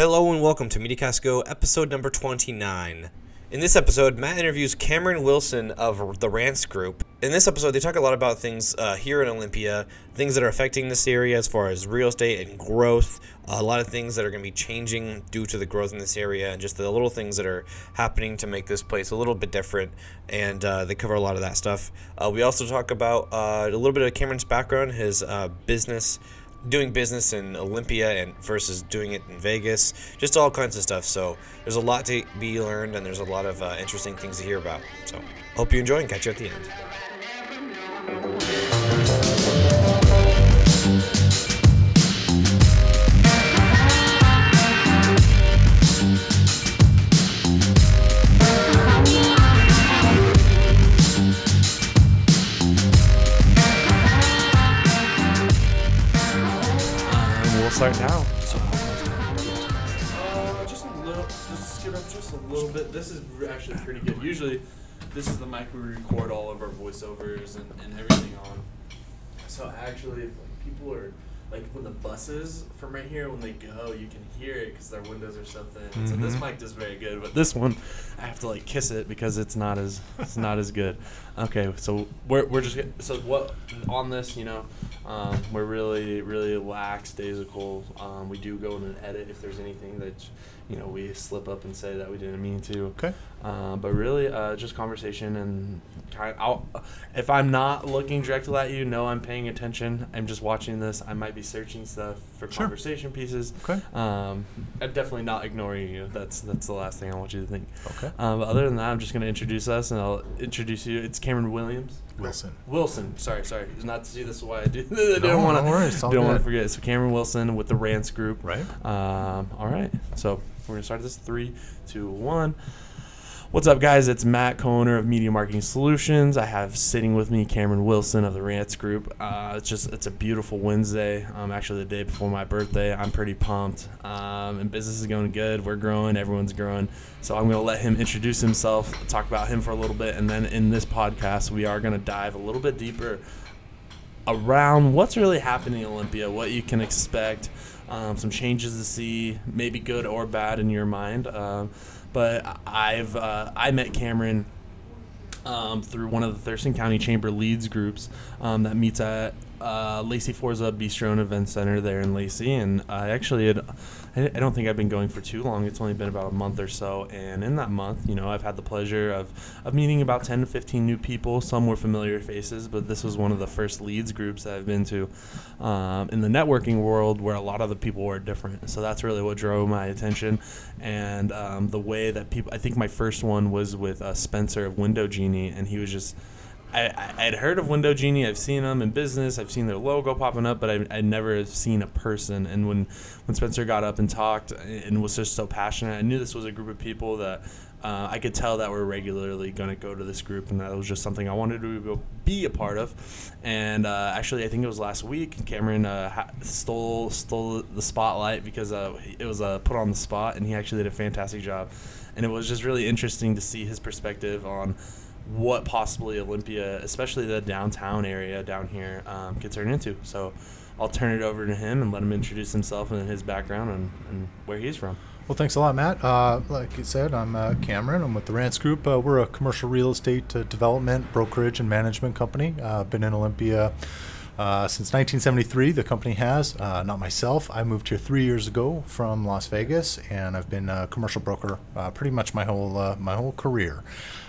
Hello and welcome to MediaCast episode number 29. In this episode, Matt interviews Cameron Wilson of the Rants Group. In this episode, they talk a lot about things uh, here in Olympia, things that are affecting this area as far as real estate and growth, a lot of things that are going to be changing due to the growth in this area, and just the little things that are happening to make this place a little bit different. And uh, they cover a lot of that stuff. Uh, we also talk about uh, a little bit of Cameron's background, his uh, business doing business in Olympia and versus doing it in Vegas, just all kinds of stuff. So there's a lot to be learned, and there's a lot of uh, interesting things to hear about. So hope you enjoy and catch you at the end. Start now. Uh, just a little, just skip up just a little bit. This is actually pretty good. Usually, this is the mic we record all of our voiceovers and, and everything on. So actually, if like people are like when the buses from right here when they go, you can hear it because their windows are so thin. So this Mhm. mic does very good, but this one I have to like kiss it because it's not as it's not as good. Okay, so we're we're just so what on this, you know, um, we're really really lackadaisical. Um, we do go in and edit if there's anything that you know we slip up and say that we didn't mean to. Okay. Uh, but really, uh, just conversation and kind. I'll, if I'm not looking directly at you, know I'm paying attention. I'm just watching this. I might be searching stuff for Sure. conversation pieces. Okay. Um, I'm definitely not ignoring you. That's that's the last thing I want you to think. Okay. Um, but other than that, I'm just going to introduce us, and I'll introduce you. It's Cameron Williams. Wilson. Wilson. Sorry, sorry. Not to see this is why I do. I No, don't want to. no worries, Don't want to forget. So Cameron Wilson with the Rants Group. Right. Um, all right. So we're gonna start this. Three, two, one. What's up, guys? It's Matt, co-owner of Media Marketing Solutions. I have sitting with me Cameron Wilson of the Rants Group. Uh, it's just it's a beautiful Wednesday. Um, actually, the day before my birthday. I'm pretty pumped. Um, and business is going good. We're growing. Everyone's growing. So I'm gonna let him introduce himself, talk about him for a little bit, and then in this podcast, we are gonna dive a little bit deeper around what's really happening in Olympia, what you can expect, um, some changes to see, maybe good or bad in your mind. Um, but I've uh, I met Cameron um, through one of the Thurston County Chamber Leads groups um, that meets at uh, Lacey Forza Bistro and Event Center there in Lacey, and I actually had. I I don't think I've been going for too long. It's only been about a month or so, and in that month, you know, I've had the pleasure of, of meeting about 10 to 15 new people. Some were familiar faces, but this was one of the first leads groups that I've been to um, in the networking world where a lot of the people were different. So that's really what drove my attention, and um, the way that people. I think my first one was with uh, Spencer of Window Genie, and he was just. I, had heard of Window Genie. I've seen them in business. I've seen their logo popping up, but I'd never seen a person. And when when Spencer got up and talked and was just so passionate, I knew this was a group of people that uh, I could tell that were regularly going to go to this group, and that was just something I wanted to be a part of. And uh, actually, I think it was last week. Cameron uh, stole stole the spotlight because uh, it was uh, put on the spot, and he actually did a fantastic job. And it was just really interesting to see his perspective on what possibly Olympia, especially the downtown area down here, um, could turn into. So I'll turn it over to him and let him introduce himself and his background and, and where he's from. Well, thanks a lot, Matt. Uh, like you said, I'm uh, Cameron. I'm with the Rants Group. Uh, we're a commercial real estate uh, development, brokerage, and management company. Uh, been in Olympia uh, since 1973. The company has. Uh, not myself. I moved here three years ago from Las Vegas, and I've been a commercial broker uh, pretty much my whole uh, my whole career.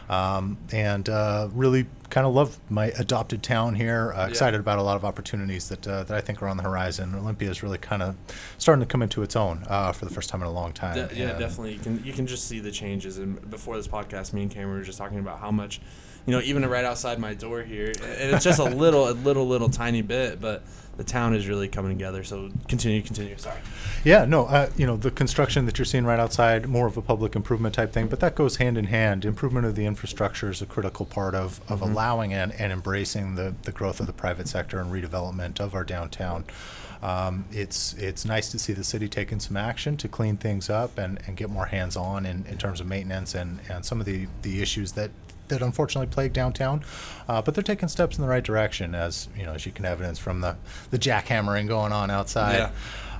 Um, and uh, really kind of love my adopted town here. Uh, excited about a lot of opportunities that uh, that I think are on the horizon. Olympia is really kind of starting to come into its own uh, for the first time in a long time. De- yeah, And- definitely. You can you can just see the changes. And before this podcast, me and Cameron were just talking about how much, you know, even right outside my door here, and it's just a little, a little, little tiny bit, but the town is really coming together. So continue, continue. Sorry. Yeah, no, uh, you know, the construction that you're seeing right outside, more of a public improvement type thing, but that goes hand in hand. Improvement of the infrastructure is a critical part of, of Mhm. allowing and, and embracing the, the growth of the private sector and redevelopment of our downtown. Um, it's it's nice to see the city taking some action to clean things up and, and get more hands on in, in terms of maintenance and, and some of the, the issues that that unfortunately plague downtown. Uh, but they're taking steps in the right direction, as you know, as you can evidence from the the jackhammering going on outside.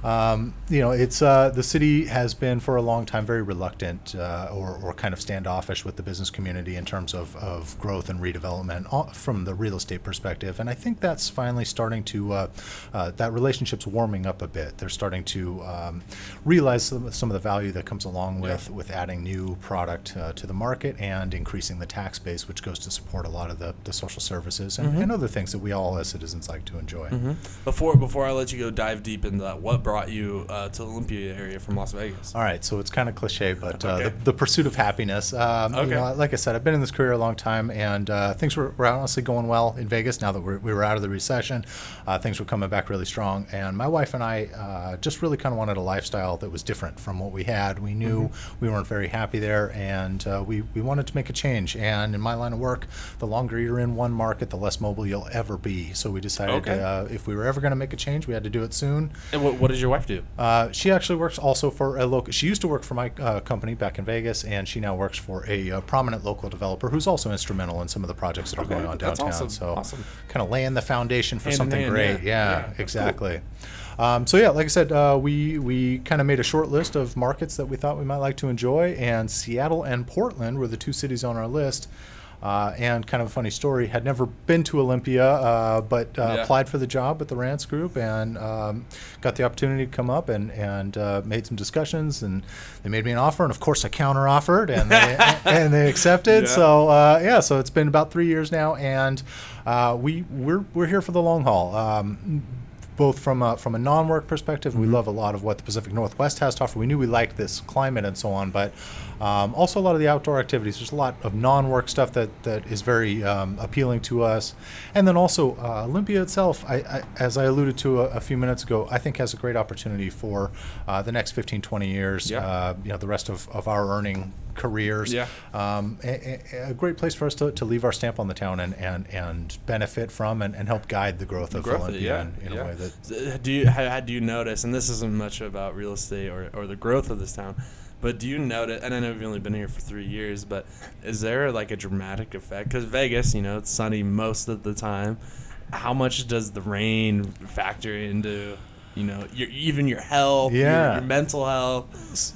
Um, you know, it's uh, the city has been for a long time very reluctant uh, or, or kind of standoffish with the business community in terms of, of growth and redevelopment uh, from the real estate perspective. And I think that's finally starting to, uh, uh, that relationship's warming up a bit. They're starting to um, realize some, some of the value that comes along with, Yeah. with adding new product uh, to the market and increasing the tax base, which goes to support a lot of the, the social services and, and other things that we all as citizens like to enjoy. Before before I let you go dive deep into that, what brought you uh, to the Olympia area from Las Vegas? All right, so it's kind of cliche, but uh, Okay. the, the pursuit of happiness. Um, Okay. you know, like I said, I've been in this career a long time, and uh, things were, were honestly going well in Vegas. Now that we're, we were out of the recession, uh, things were coming back really strong. And my wife and I uh, just really kind of wanted a lifestyle that was different from what we had. We knew Mm-hmm. we weren't very happy there, and uh, we we wanted to make a change. And in my line of work, the longer you're in one market, the less mobile you'll ever be. So we decided Okay. uh, if we were ever going to make a change, we had to do it soon. And what, what does your wife do? Uh, she actually works also for a local. She used to work for my uh, company back in Vegas, and she now works for a uh, prominent local developer who's also instrumental in some of the projects that are Okay, going on downtown. awesome, So, awesome. kind of laying the foundation for Hand something hand, great. yeah. Yeah, Yeah, that's cool. exactly. Um, so yeah, like I said, uh, we we kind of made a short list of markets that we thought we might like to enjoy, and Seattle and Portland were the two cities on our list. Uh, and kind of a funny story, had never been to Olympia, uh, but uh, Yeah. applied for the job at the Rants Group and um, got the opportunity to come up and and uh, made some discussions, and they made me an offer, and of course I counter offered, and they and they accepted. Yeah. So uh, yeah, so it's been about three years now, and uh, we we're we're here for the long haul. Um, both from a, from a non-work perspective, we love a lot of what the Pacific Northwest has to offer. We knew we liked this climate and so on, but um, also a lot of the outdoor activities. There's a lot of non-work stuff that, that is very um, appealing to us, and then also uh, Olympia itself. I, I, as I alluded to a, a few minutes ago, I think has a great opportunity for uh, the next 15, 20 years. Yeah. Uh, you know, the rest of, of our earning careers. Yeah. Um, a, a- great place for us to, to leave our stamp on the town and, and, and benefit from and, and help guide the growth of growth, Olympia yeah, in, in yeah. a way that Do you ha- do you notice? And this isn't much about real estate or, or the growth of this town, but do you notice? And I know you've only been here for three years, but is there like a dramatic effect? Because Vegas, you know, it's sunny most of the time. How much does the rain factor into? You know, your even your health, your- Yeah. your, mental health.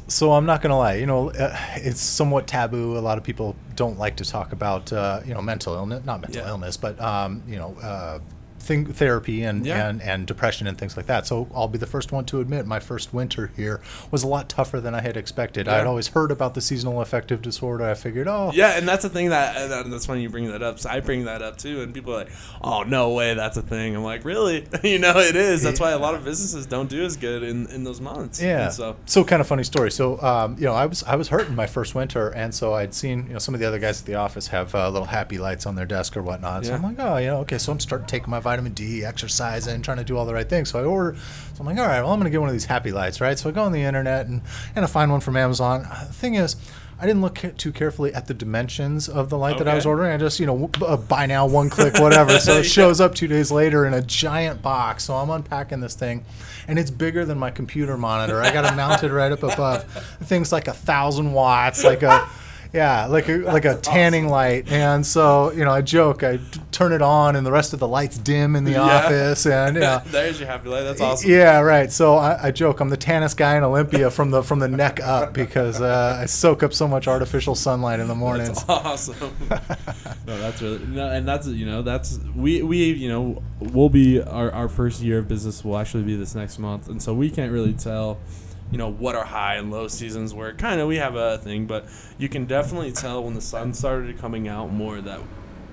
So I'm not gonna lie, you know, uh, it's somewhat taboo. A lot of people don't like to talk about, uh, you know, mental illness, not mental Yeah. illness, but um, you know, uh, thing, therapy and, Yeah. and and depression and things like that. So I'll be the first one to admit my first winter here was a lot tougher than I had expected. I had always heard about the seasonal affective disorder. I figured, oh, Yeah, and that's the thing that, that's funny you bring that up. So I bring that up too, and people are like, "Oh no way, that's a thing." I'm like, "Really? you know, it is. That's why a lot of businesses don't do as good in, in those months." Yeah. And so so kind of funny story. So um, you know, I was I was hurting my first winter, and so I'd seen you know some of the other guys at the office have uh, little happy lights on their desk or whatnot. So Yeah. I'm like, oh, you know, okay. So I'm starting taking my vitamin D, exercising, trying to do all the right things. So I order. So I'm like, all right, well, I'm gonna get one of these happy lights, right? So I go on the internet and and I find one from Amazon. Uh, The thing is. I didn't look too carefully at the dimensions of the light that I was ordering. I just, you know, uh, buy now, one click, whatever. So it shows up two days later in a giant box. So I'm unpacking this thing, and it's bigger than my computer monitor. I got it mounted right up above. The thing's like a thousand watts, like a. Yeah, like a like a tanning light, and so you know, I joke. I turn it on, and the rest of the lights dim in the Yeah. office, and yeah, there's your happy life. That's awesome. yeah, right. So I, I joke I'm the tannest guy in Olympia from the from the neck up because uh, I soak up so much artificial sunlight in the mornings. That's awesome. no, that's really no, and that's you know that's we we you know we'll be our our first year of business will actually be this next month, and so we can't really tell. You know what our high and low seasons were. Kind of, we have a thing, but you can definitely tell when the sun started coming out more that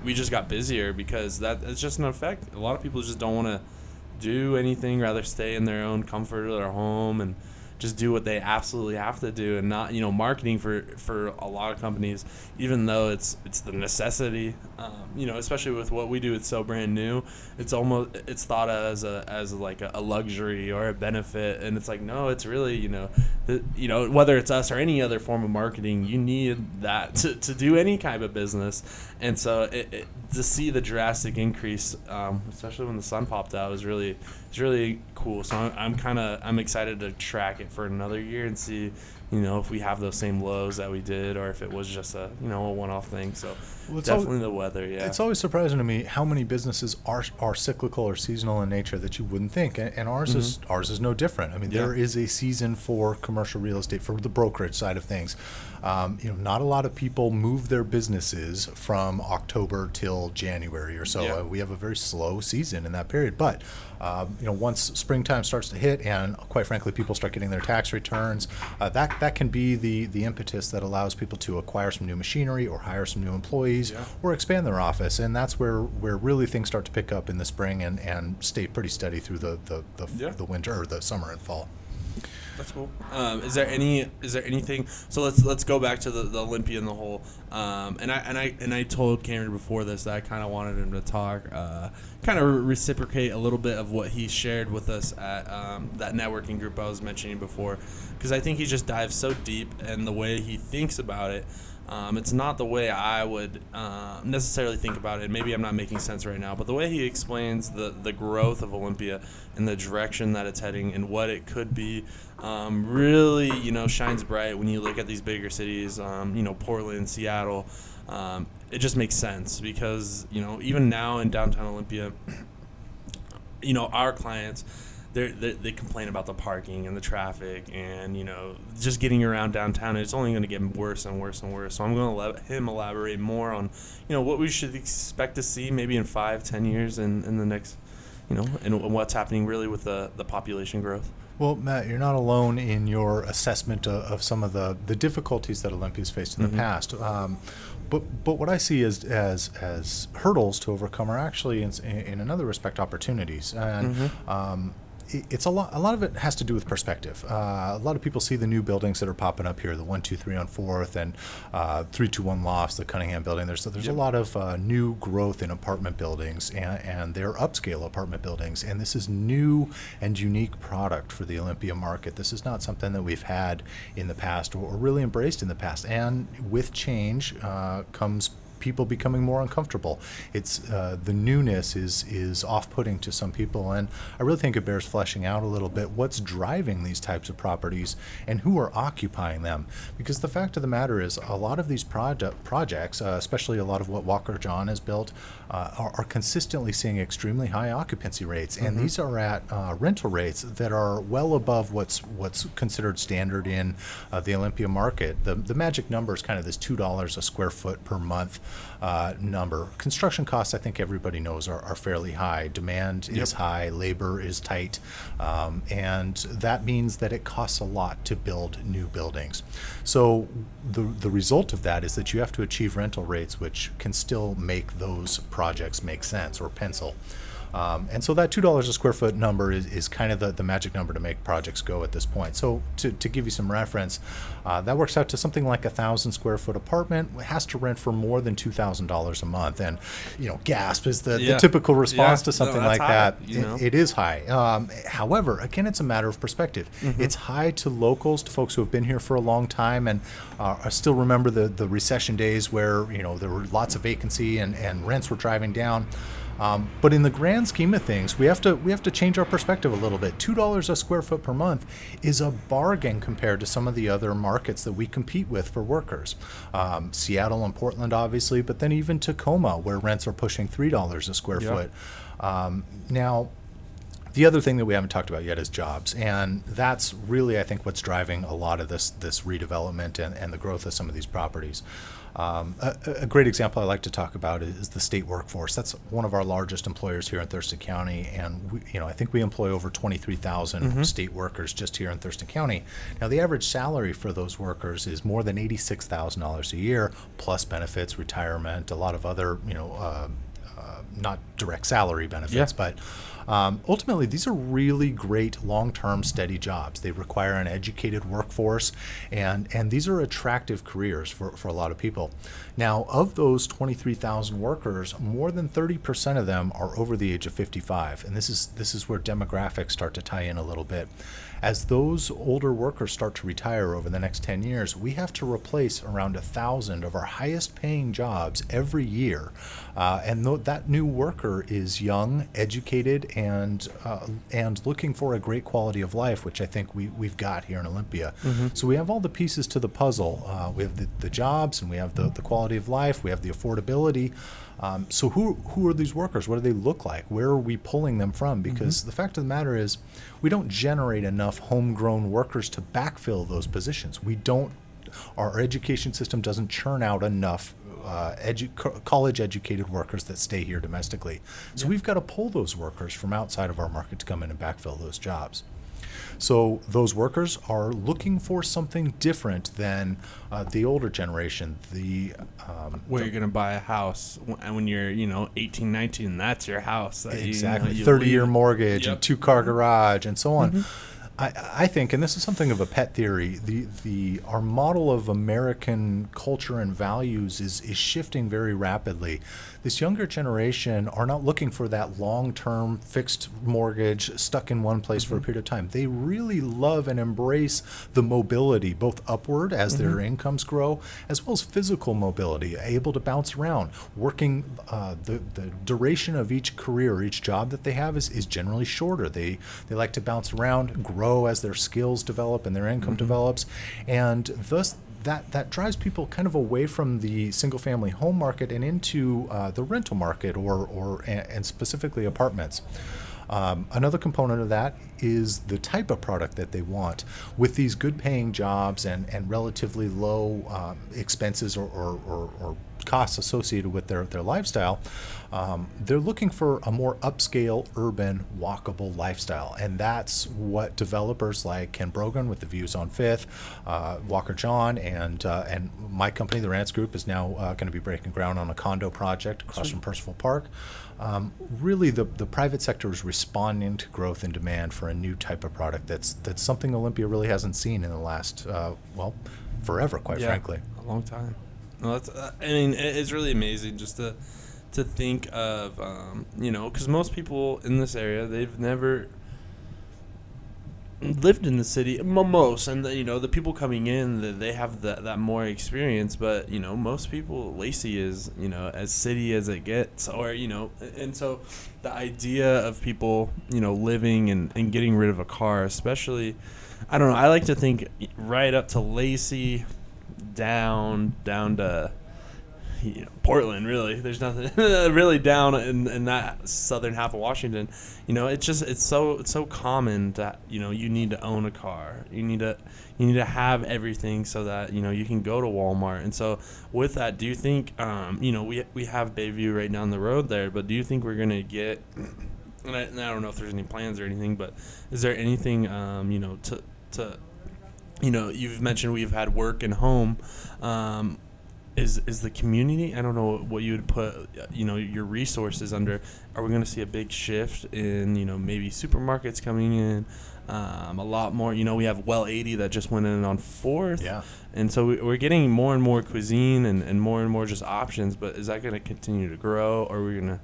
we just got busier because that it's just an effect. A lot of people just don't want to do anything, rather stay in their own comfort of their home and just do what they absolutely have to do and not you know marketing for for a lot of companies even though it's it's the necessity. Um, you know especially with what we do it's so brand new. It's almost it's thought of as a as like a, luxury or a benefit. And it's like no it's really you know the, you know, whether it's us or any other form of marketing, you need that to, to do any kind of business. And so it, it, to see the drastic increase, um, especially when the sun popped out, was really is really cool. So I'm, I'm kind of I'm excited to track it for another year and see, you know, if we have those same lows that we did, or if it was just a you know a one-off thing. So Well, it's definitely al- the weather. Yeah. It's always surprising to me how many businesses are are cyclical or seasonal in nature that you wouldn't think, and, and ours is ours is no different. I mean, Mm-hmm. Yeah. there is a season for commercial real estate for the brokerage side of things. Um, you know, not a lot of people move their businesses from October till January or so. Yeah. Uh, we have a very slow season in that period, but. Um, you know, once springtime starts to hit, and quite frankly, people start getting their tax returns, uh, that that can be the the impetus that allows people to acquire some new machinery or hire some new employees Yeah. or expand their office, and that's where where really things start to pick up in the spring and, and stay pretty steady through the the, the, Yeah. the winter or the summer and fall. That's cool. Um, is there any? Is there anything? So let's let's go back to the, the Olympia and the whole. Um, and I and I and I told Cameron before this that I kind of wanted him to talk, uh, kind of reciprocate a little bit of what he shared with us at um, that networking group I was mentioning before, because I think he just dives so deep and the way he thinks about it. Um, it's not the way I would uh, necessarily think about it. Maybe I'm not making sense right now, but the way he explains the, the growth of Olympia and the direction that it's heading and what it could be um, really, you know, shines bright when you look at these bigger cities, um, you know, Portland, Seattle. Um, it just makes sense because, you know, even now in downtown Olympia, you know, our clients, they're, they they complain about the parking and the traffic and, you know, just getting around downtown. It's only going to get worse and worse and worse. So I'm going to let him elaborate more on, you know, what we should expect to see maybe in five, ten years in, in the next, you know, and what's happening really with the, the population growth. Well, Matt, you're not alone in your assessment of, of some of the, the difficulties that Olympia's faced in Mhm. the past. Um, but but what I see as as as hurdles to overcome are actually in, in another respect opportunities, and Mhm. um, it's a lot. A lot of it has to do with perspective. Uh, a lot of people see the new buildings that are popping up here, the one, two, three on Fourth, and uh, three, two, one lofts, the Cunningham building. There's there's Yep. a lot of uh, new growth in apartment buildings, and, and they're upscale apartment buildings. And this is new and unique product for the Olympia market. This is not something that we've had in the past or, or really embraced in the past. And with change uh, comes people becoming more uncomfortable. It's uh, the newness is is off-putting to some people, and I really think it bears fleshing out a little bit. What's driving these types of properties, and who are occupying them? Because the fact of the matter is, a lot of these project projects, uh, especially a lot of what Walker John has built, uh, are, are consistently seeing extremely high occupancy rates, and these are at uh, rental rates that are well above what's what's considered standard in uh, the Olympia market. The the magic number is kind of this two dollars a square foot per month uh, number. Construction costs, I think everybody knows, are, are fairly high. Demand is high, labor is tight, um, and that means that it costs a lot to build new buildings. So the the result of that is that you have to achieve rental rates which can still make those projects make sense or pencil. Um, and so that two dollars a square foot number is, is kind of the, the magic number to make projects go at this point. So to, to give you some reference, uh, that works out to something like a thousand square foot apartment It has to rent for more than two thousand dollars a month. And you know, gasp is the, Yeah. the typical response Yeah. to something No, like high, that. you It- it is high. Um, however, again, it's a matter of perspective. Mm-hmm. It's high to locals, to folks who have been here for a long time and uh, I still remember the, the recession days where you know there were lots of vacancy and, and rents were driving down. Um, but in the grand scheme of things, we have to we have to change our perspective a little bit. Two dollars a square foot per month is a bargain compared to some of the other markets that we compete with for workers. Um, Seattle and Portland, obviously, but then even Tacoma, where rents are pushing three dollars a square Yeah. foot. Um, now, the other thing that we haven't talked about yet is jobs, and that's really, I think, what's driving a lot of this this redevelopment and, and the growth of some of these properties. Um, a, a great example I like to talk about is the state workforce. That's one of our largest employers here in Thurston County, and we, you know I think we employ over twenty three state workers just here in Thurston County. Now the average salary for those workers is more than eighty six thousand dollars a year, plus benefits, retirement, a lot of other you know. Uh, not direct salary benefits, Yeah. but um, ultimately, these are really great long-term, steady jobs. They require an educated workforce, and and these are attractive careers for, for a lot of people. Now, of those 23,000 workers, more than 30% of them are over the age of 55, and this is this is where demographics start to tie in a little bit. As those older workers start to retire over the next 10 years, we have to replace around a thousand of our highest paying jobs every year. Uh, and th- that new worker is young, educated, and uh, and looking for a great quality of life, which I think we, we've got here in Olympia. So we have all the pieces to the puzzle. Uh, we have the, the jobs, and we have the, the quality of life, we have the affordability. Um, so who who are these workers? What do they look like? Where are we pulling them from? Because the fact of the matter is, we don't generate enough homegrown workers to backfill those positions. We don't. Our education system doesn't churn out enough uh, edu- college educated workers that stay here domestically. So we've got to pull those workers from outside of our market to come in and backfill those jobs. So those workers are looking for something different than uh, the older generation. The um, Where you're gonna buy a house and when you're, you know, 18, 19, that's your house. that you- you know, exactly you 30 year mortgage Yep. and two car garage and so on I, I think and this is something of a pet theory the the our model of american culture and values is is shifting very rapidly this younger generation are not looking for that long-term fixed mortgage stuck in one place for a mm-hmm. period of time. They really love and embrace the mobility both upward as their mm-hmm. incomes grow as well as physical mobility able to bounce around. Working uh, the, the duration of each career each job that they have is, is generally shorter. They they like to bounce around grow as their skills develop and their income mm-hmm. develops and thus that that drives people kind of away from the single family home market and into uh, the rental market or or and, specifically apartments um, another component of that is the type of product that they want. With these good paying jobs and, and relatively low um, expenses or, or, or, or costs associated with their, their lifestyle, um, they're looking for a more upscale, urban, walkable lifestyle. And that's what developers like Ken Brogan with the Views on Fifth, uh, Walker John, and, uh, and my company, the Rants Group, is now uh, going to be breaking ground on a condo project across from Percival Park. Um, really, the, the private sector is responding to growth and demand for a new type of product that's, that's something Olympia really hasn't seen in the last, uh, well, forever, quite Yeah, frankly. a long time. No, that's. Uh, I mean, it's really amazing just to to think of, um, you know, because most people in this area they've never lived in the city. Most and the, you know the people coming in that they have that that more experience, but you know most people Lacey is you know as city as it gets, or you know, and so the idea of people you know living and, and getting rid of a car, especially. I don't know. I like to think right up to Lacey, down down to you know, Portland. Really, there's nothing really down in, in that southern half of Washington. You know, it's just it's so it's so common that you know you need to own a car. You need to you need to have everything so that you know you can go to Walmart. And so with that, do you think um, you know we we have Bayview right down the road there, but do you think we're gonna get and I, and I don't know if there's any plans or anything, but is there anything um, you know to to you know you've mentioned we've had work and home. Um, is is the community i don't know what you would put you know your resources under. Are we going to see a big shift in you know maybe supermarkets coming in um, a lot more you know we have well 80 that just went in on fourth. Yeah. and so we- we're getting more and more cuisine and, and more and more just options but is that going to continue to grow? Or are we going to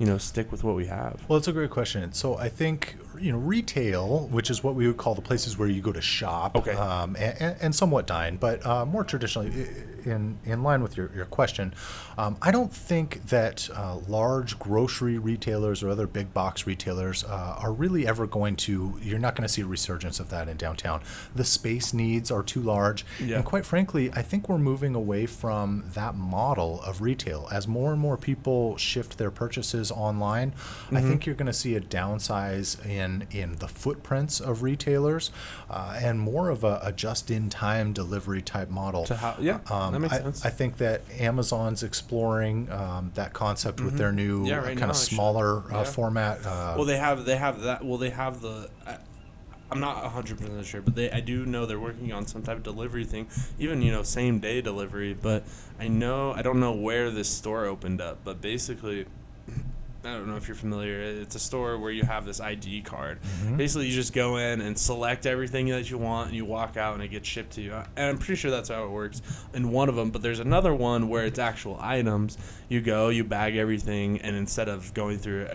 you know stick with what we have Well, it's a great question. So I think you know retail, which is what we would call the places where you go to shop, Okay. um, and, and somewhat dine, but uh, more traditionally, in in line with your, your question, um, I don't think that uh, large grocery retailers or other big box retailers uh, are really ever going to. You're not going to see a resurgence of that in downtown. The space needs are too large, Yeah. and quite frankly, I think we're moving away from that model of retail as more and more people shift their purchases online. I think you're going to see a downsize in in the footprints of retailers uh, and more of a, a just-in-time delivery type model. To how- yeah, that makes I, sense. I think that Amazon's exploring um, that concept with their new Mm-hmm. Yeah, uh, kind now, of smaller uh, Yeah. format. Uh, Well, they have they have that. Well, they have the. I'm not 100 percent sure, but they I do know they're working on some type of delivery thing, even you know same day delivery. But I know I don't know where this store opened up, but basically. I don't know if you're familiar. It's a store where you have this ID card. Basically, you just go in and select everything that you want, and you walk out, and it gets shipped to you. And I'm pretty sure that's how it works in one of them. But there's another one where it's actual items. You go, you bag everything, and instead of going through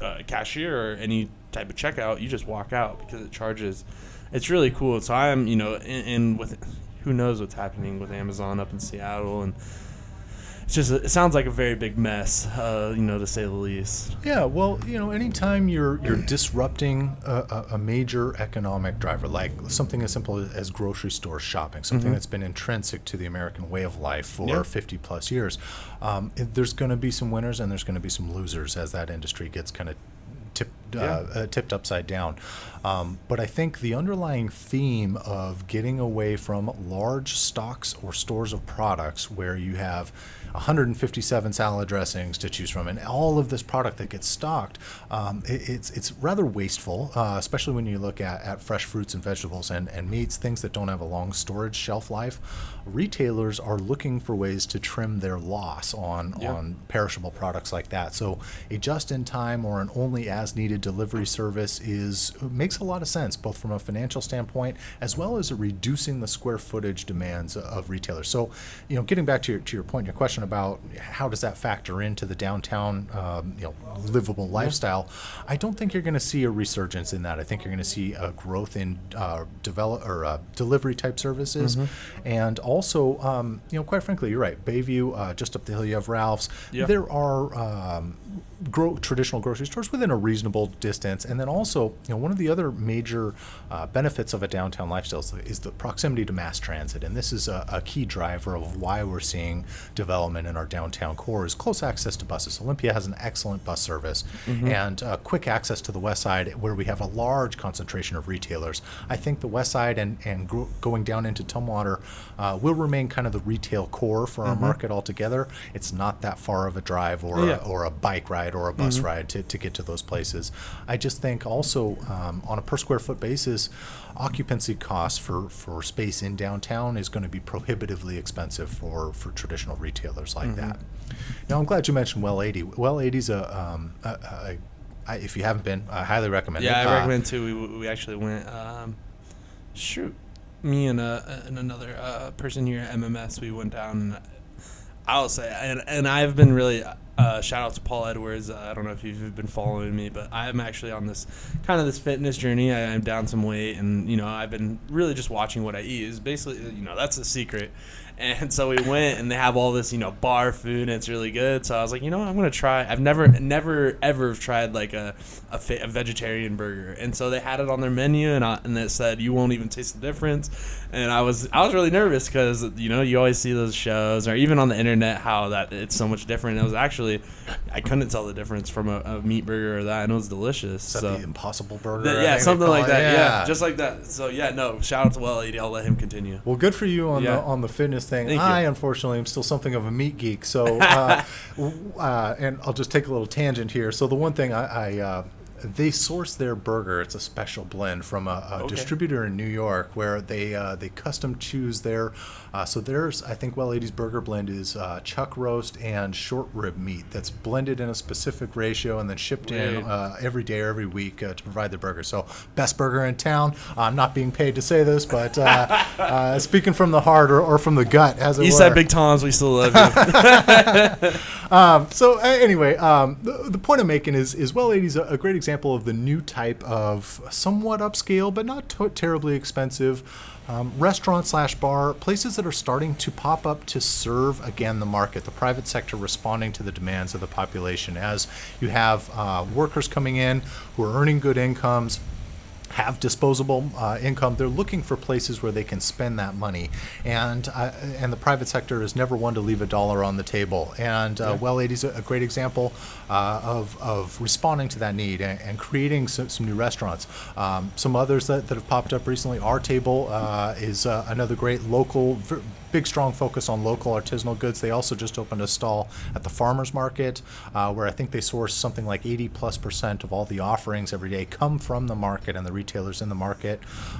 a uh, cashier or any type of checkout, you just walk out because it charges it's really cool. So I'm, you know, in, in with who knows what's happening with Amazon up in Seattle, and it's just it sounds like a very big mess, uh, you know, to say the least. Yeah, well, you know, anytime you're you're disrupting a, a, major economic driver, like something as simple as grocery store shopping, something that's been intrinsic to the American way of life for Yeah. 50 plus years, um, it- there's going to be some winners and there's going to be some losers as that industry gets kind of tipped, uh, uh, tipped upside down. Um, but I think the underlying theme of getting away from large stocks or stores of products where you have 157 salad dressings to choose from and all of this product that gets stocked, um, it, it's it's rather wasteful, uh, especially when you look at, at fresh fruits and vegetables and, and meats, things that don't have a long storage shelf life. Retailers are looking for ways to trim their loss on Yeah. on perishable products like that. So a just-in-time or an only as-needed delivery service is makes a lot of sense, both from a financial standpoint as well as reducing the square footage demands of retailers. So, you know, getting back to your to your point, your question about how does that factor into the downtown, um, you know, livable lifestyle, I don't think you're going to see a resurgence in that. I think you're going to see a growth in uh, develop or uh, delivery type services, and also, um, you know, quite frankly, you're right. Bayview, uh, just up the hill, you have Ralph's. Yeah. There are um, gro- traditional grocery stores within a reasonable distance, and then also, you know, one of the other major uh, benefits of a downtown lifestyle is the, is the proximity to mass transit, and this is a, a key driver of why we're seeing development in our downtown core is close access to buses. Olympia has an excellent bus service and uh, quick access to the west side, where we have a large concentration of retailers. I think the west side and and gro- going down into Tumwater uh, will remain kind of the retail core for our market altogether. It's not that far of a drive or Yeah. a, or a bike ride or a bus ride to, to get to those places. I just think also um, on a per square foot basis, occupancy costs for, for space in downtown is going to be prohibitively expensive for, for traditional retailers like that. Now, I'm glad you mentioned Well 80. Well 80 is a, um, a, a I, if you haven't been, I highly recommend Yeah, it. I Uh, recommend too. We, we actually went. Um, shoot, me and uh, and another uh, person here at MMS, we went down. I'll say, and and I've been really. Uh, shout out to Paul Edwards. Uh, I don't know if you've been following me, but I'm actually on this kind of this fitness journey. I, I'm down some weight, and you know I've been really just watching what I eat. Is basically you know that's the secret. And so we went, and they have all this you know bar food, and it's really good. So I was like, you know, what, I'm gonna try. I've never, never, ever tried like a a, a vegetarian burger, and so they had it on their menu, and I, and it said you won't even taste the difference. And I was I was really nervous because you know you always see those shows or even on the internet how that it's so much different. It was actually I couldn't tell the difference from a, a meat burger or that, and it was delicious. is that so the Impossible Burger? Th- yeah, something like it? that. Yeah. just like that. So yeah, no. Shout out to Well 80. I'll let him continue. Well, good for you on Yeah. the on the fitness thing. Thank you. I unfortunately am still something of a meat geek. So, uh, uh, and I'll just take a little tangent here. So the one thing I, I uh, they source their burger. It's a special blend from a, a Okay. distributor in New York where they uh, they custom choose their. Uh, so there's I think Well 80's burger blend is uh, chuck roast and short rib meat that's blended in a specific ratio and then shipped in uh, every day or every week uh, to provide the burger. So best burger in town. I'm not being paid to say this, but uh, uh, speaking from the heart or, or from the gut, as it East were. Side Big Toms, we still love you. Um, so uh, anyway, um, the, the point I'm making is is well 80s a, a great example of the new type of somewhat upscale but not to- terribly expensive um, restaurant slash bar places that are starting to pop up to serve again the market, the private sector responding to the demands of the population. As you have uh, workers coming in who are earning good incomes have disposable uh, income. They're looking for places where they can spend that money, and uh, and the private sector is never one to leave a dollar on the table. And uh, Well 80 is a, a great example uh, of, of responding to that need and, and creating some, some new restaurants. Um, some others that, that have popped up recently. Our Table uh, is uh, another great local. ver- Big strong focus on local artisanal goods. They also just opened a stall at the farmers market, uh, where I think they source something like 80 plus percent of all the offerings every day come from the market and the retailers in the market.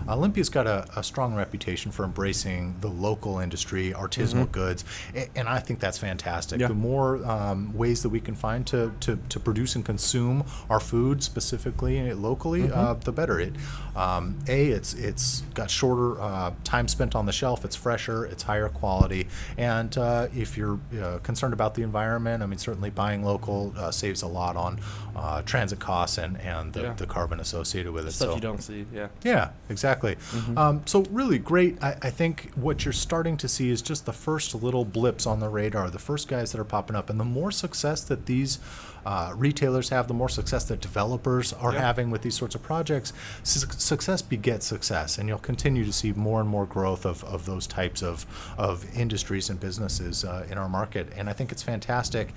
Olympia's got a, a strong reputation for embracing the local industry, artisanal goods, a- and I think that's fantastic. Yeah. The more um, ways that we can find to, to, to produce and consume our food specifically uh, locally, uh, the better. It um, a it's it's got shorter uh, time spent on the shelf. It's fresher. It's higher higher quality. And uh, if you're uh, concerned about the environment, I mean, certainly buying local uh, saves a lot on uh, transit costs and, and the, Yeah. the carbon associated with it. Stuff so you don't see. Yeah. yeah, exactly. Mm-hmm. Um, so really great. I, I think what you're starting to see is just the first little blips on the radar, the first guys that are popping up, and the more success that these uh, retailers have, the more success that developers are Yeah. having with these sorts of projects. Su- success begets success, and you'll continue to see more and more growth of, of those types of of industries and businesses uh, in our market. And I think it's fantastic.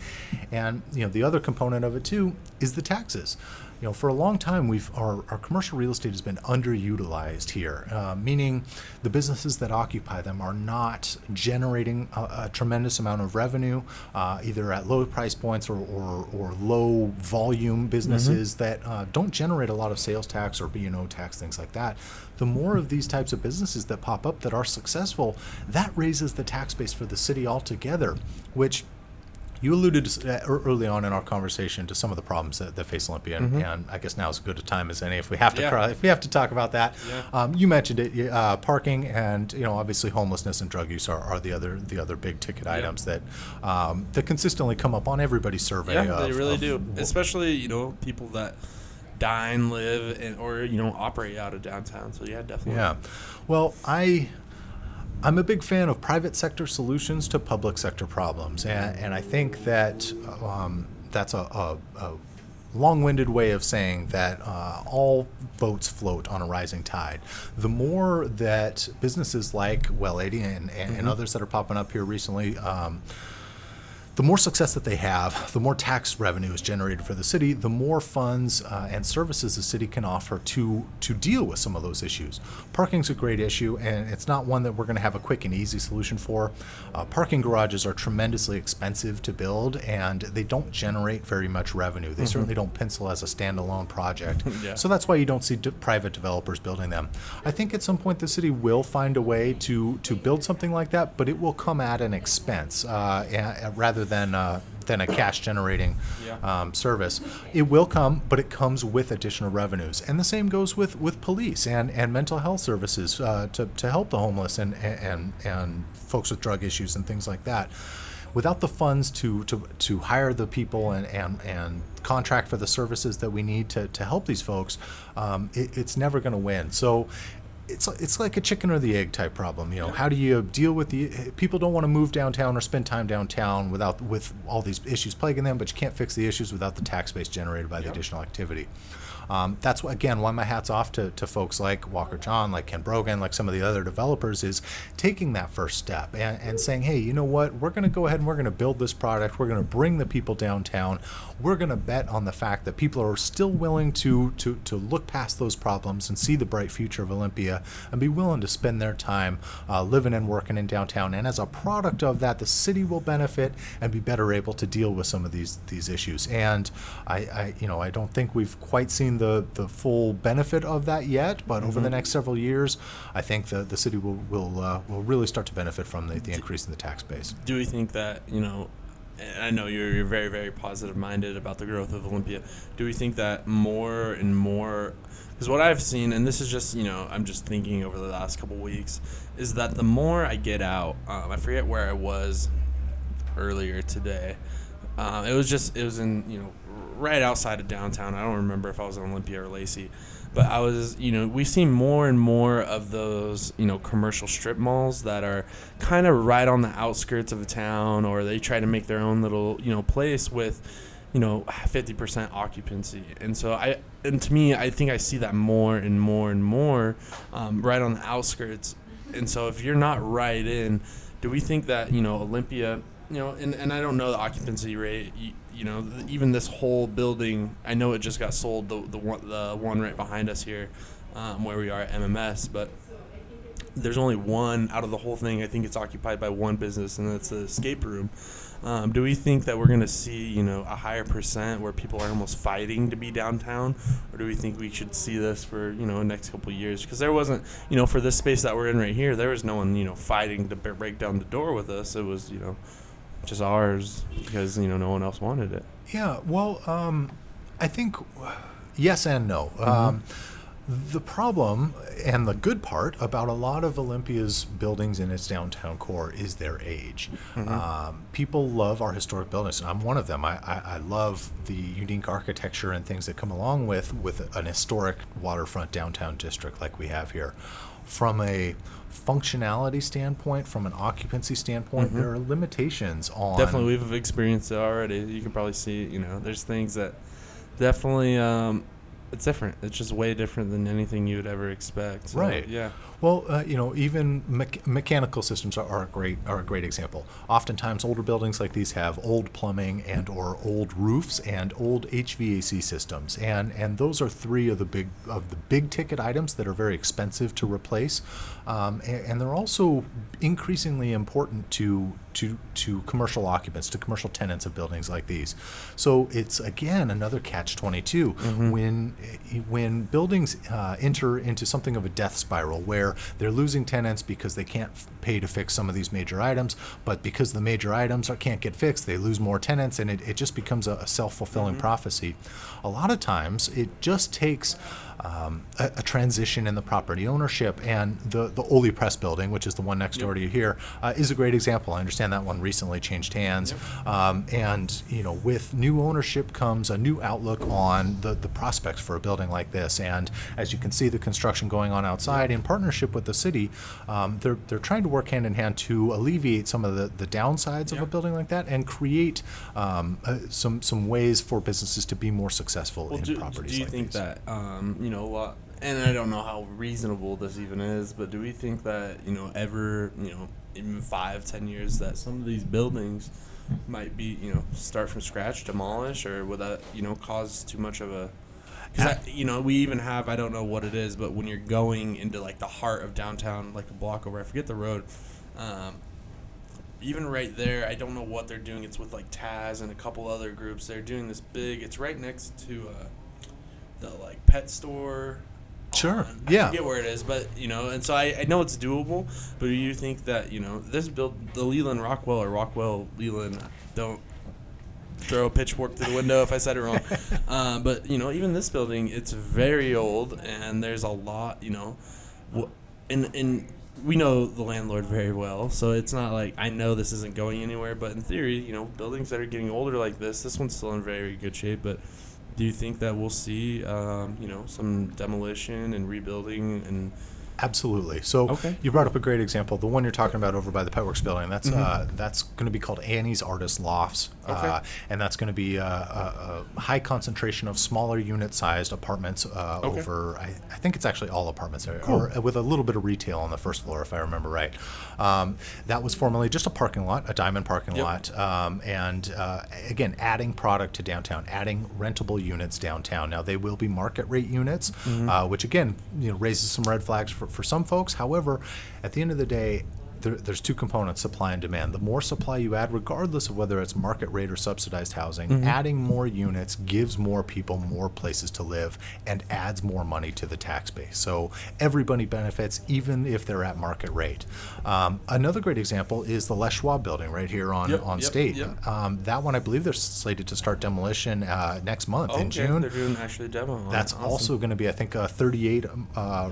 And you know, the other component of it too is the taxes you know, for a long time, we've our, our commercial real estate has been underutilized here, uh, meaning the businesses that occupy them are not generating a, a tremendous amount of revenue, uh, either at low price points or, or, or low volume businesses that uh, don't generate a lot of sales tax or B&O tax, things like that. The more of these types of businesses that pop up that are successful, that raises the tax base for the city altogether, which you alluded to, uh, early on in our conversation to some of the problems that, that face Olympia, and, and I guess now is as good a time as any if we have to Yeah. cry, if we have to talk about that. Yeah. Um, you mentioned it, uh, parking, and you know obviously homelessness and drug use are, are the other the other big ticket items that um, that consistently come up on everybody's survey. Yeah, they really of do. Especially you know people that dine, live, and or you know operate out of downtown. So yeah, definitely. Yeah. Well, I I'm a big fan of private sector solutions to public sector problems, and, and I think that um, that's a, a, a long-winded way of saying that uh, all boats float on a rising tide. The more that businesses like Well 80 and, and, and others that are popping up here recently. Um, the more success that they have, the more tax revenue is generated for the city, the more funds uh, and services the city can offer to to deal with some of those issues. Parking's a great issue, and it's not one that we're going to have a quick and easy solution for. Uh, parking garages are tremendously expensive to build, and they don't generate very much revenue. They certainly don't pencil as a standalone project. Yeah. So that's why you don't see de- private developers building them. I think at some point the city will find a way to to build something like that, but it will come at an expense uh, a- rather than uh, than a cash generating Yeah. um, service. It will come, but it comes with additional revenues, and the same goes with with police and and mental health services uh, to to help the homeless and and and folks with drug issues and things like that without the funds to to, to hire the people and, and, and contract for the services that we need to, to help these folks, um, it, it's never going to win. So it's it's like a chicken or the egg type problem. You know, how do you deal with the people don't want to move downtown or spend time downtown without with all these issues plaguing them, but you can't fix the issues without the tax base generated by the additional activity. Um, that's again why my hats off to, to folks like Walker John, like Ken Brogan, like some of the other developers is taking that first step and, and saying, hey, you know what, we're going to go ahead and we're going to build this product. We're going to bring the people downtown. We're going to bet on the fact that people are still willing to, to, to look past those problems and see the bright future of Olympia and be willing to spend their time uh, living and working in downtown. And as a product of that, the city will benefit and be better able to deal with some of these these issues. And I, I you know, I don't think we've quite seen the, the full benefit of that yet, but over the next several years, I think the, the city will will, uh, will really start to benefit from the, the increase in the tax base. Do we think that you know? And I know you're, you're very very positive minded about the growth of Olympia. Do we think that more and more? Because what I've seen, and this is just you know, I'm just thinking over the last couple weeks, is that the more I get out, um, I forget where I was earlier today. Um, it was just it was in you know right outside of downtown. I don't remember if I was in Olympia or Lacey, but I was you know we see more and more of those you know commercial strip malls that are kind of right on the outskirts of a town, or they try to make their own little you know place with you know 50% occupancy and so i and to me i think i see that more and more and more um, right on the outskirts and so if you're not right in do we think that you know olympia you know and, and i don't know the occupancy rate you, know even this whole building i know it just got sold the, the one the one right behind us here um, where we are at mms but there's only one out of the whole thing. I think it's occupied by one business, and that's the escape room. Um, do we think that we're going to see, you know, a higher percent where people are almost fighting to be downtown, or do we think we should see this for, you know, the next couple years? Because there wasn't, you know, for this space that we're in right here, there was no one, you know, fighting to break down the door with us. It was, you know, just ours because you know no one else wanted it. Yeah, well, um, I think yes and no. Um, The problem and the good part about a lot of Olympia's buildings in its downtown core is their age. Um, people love our historic buildings, and I'm one of them. I, I, I love the unique architecture and things that come along with with an historic waterfront downtown district like we have here. From a functionality standpoint, from an occupancy standpoint, there are limitations on Definitely, we've experienced it already. You can probably see, you know, there's things that definitely, um, it's different. It's just way different than anything you would ever expect. So, Right. Yeah. Well, uh, you know, even mech- mechanical systems are, are a great are a great example. Oftentimes, older buildings like these have old plumbing and or old roofs and old HVAC systems, and and those are three of the big of the big ticket items that are very expensive to replace, um, and, and they're also increasingly important to to to commercial occupants, to commercial tenants of buildings like these. So it's again another catch twenty when when buildings uh, enter into something of a death spiral where they're losing tenants because they can't f- pay to fix some of these major items, but because the major items are, can't get fixed, they lose more tenants, and it, it just becomes a, a self fulfilling mm-hmm. prophecy. A lot of times, it just takes um, a, a transition in the property ownership, and the the Oli Press building, which is the one next door to you here, uh, is a great example. I understand that one recently changed hands, um, and you know, with new ownership comes a new outlook on the the prospects for a building like this. And as you can see, the construction going on outside in partnership with the city, um, they're they're trying to work hand in hand to alleviate some of the, the downsides of a building like that and create um, uh, some some ways for businesses to be more successful Well, in do, properties do you like think these. that, um, you know, uh, and I don't know how reasonable this even is, but do we think that, you know, ever, you know, in five, ten years, that some of these buildings might be, you know, start from scratch, demolish, or would that, you know, cause too much of a. Because, you know, we even have, I don't know what it is, but when you're going into, like, the heart of downtown, like a block over, I forget the road, um, even right there, I don't know what they're doing. It's with like Taz and a couple other groups. They're doing this big. It's right next to uh, the like pet store. Sure, on- I yeah. forget where it is, but you know, and so I, I know it's doable. But do you think that you know this build the Leland Rockwell or Rockwell Leland? Don't throw a pitchfork through the window if I said it wrong. uh, but you know, even this building, it's very old, and there's a lot. You know, and and we know the landlord very well, so it's not like I know this isn't going anywhere. But in theory, you know, buildings that are getting older like this, this one's still in very good shape. But do you think that we'll see, um, you know, some demolition and rebuilding and Absolutely. So Okay. you brought up a great example. The one you're talking about over by the Petworks building. That's Mm-hmm. uh, that's going to be called Annie's Artist Lofts, uh, and that's going to be a, a, a high concentration of smaller unit-sized apartments uh, Okay. over. I, I think it's actually all apartments, or, or with a little bit of retail on the first floor, if I remember right. Um, that was formerly just a parking lot, a diamond parking Yep. lot, um, and uh, again, adding product to downtown, adding rentable units downtown. Now they will be market rate units, uh, which again, you know, raises some red flags for, for some folks. However, at the end of the day. There, there's two components supply and demand the more supply you add regardless of whether it's market rate or subsidized housing adding more units gives more people more places to live and adds more money to the tax base so everybody benefits even if they're at market rate um, another great example is the les schwab building right here on, Yep, on yep, state yep. um, that one i believe they're slated to start demolition uh, next month in Okay, june They're doing actually a demo. that's Awesome. also going to be, I think, uh, 38 um, uh,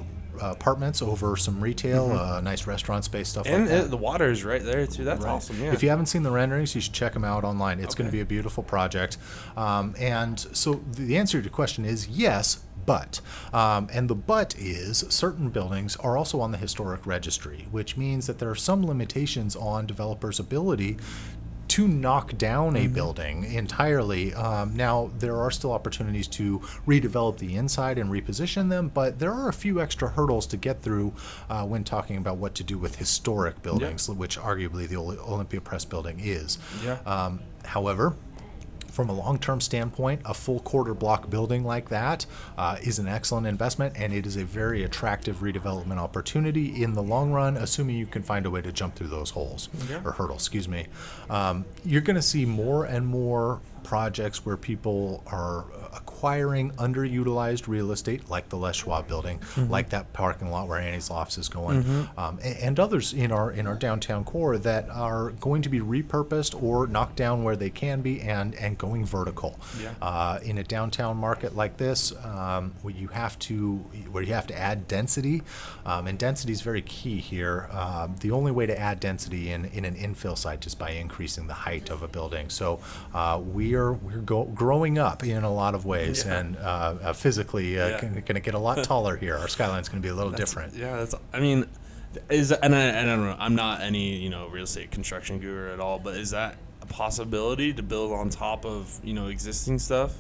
apartments over some retail, uh, nice restaurant space, stuff Mm-hmm. and like it, the water is right there too. That's Right. awesome. Yeah. If you haven't seen the renderings, you should check them out online. It's going to be a beautiful project. Um, and so the answer to your question is yes, but. Um, and the but is certain buildings are also on the historic registry, which means that there are some limitations on developers' ability to knock down a building entirely. Um, now, there are still opportunities to redevelop the inside and reposition them, but there are a few extra hurdles to get through uh, when talking about what to do with historic buildings, which arguably the Olympia Press building is. Yeah. Um, however, from a long-term standpoint, a full quarter block building like that uh, is an excellent investment, and it is a very attractive redevelopment opportunity in the long run, assuming you can find a way to jump through those holes Yeah. or hurdles. Excuse me. Um, you're going to see more and more projects where people are acquiring underutilized real estate, like the Les Schwab building, like that parking lot where Annie's Lofts is going, um, a- and, others in our in our downtown core that are going to be repurposed or knocked down where they can be, and and going vertical. Yeah. Uh, in a downtown market like this, um, where you have to where you have to add density, um, and density is very key here. Um, the only way to add density in, in an infill site is by increasing the height of a building. So uh, we are we're go- growing up in a lot of ways, Yeah. and uh, uh, physically uh, Yeah. going to get a lot taller here. Our skyline's going to be a little different. Yeah, that's. I mean, is and I, I don't know. I'm not any you know real estate construction guru at all, but is that a possibility to build on top of you know existing stuff?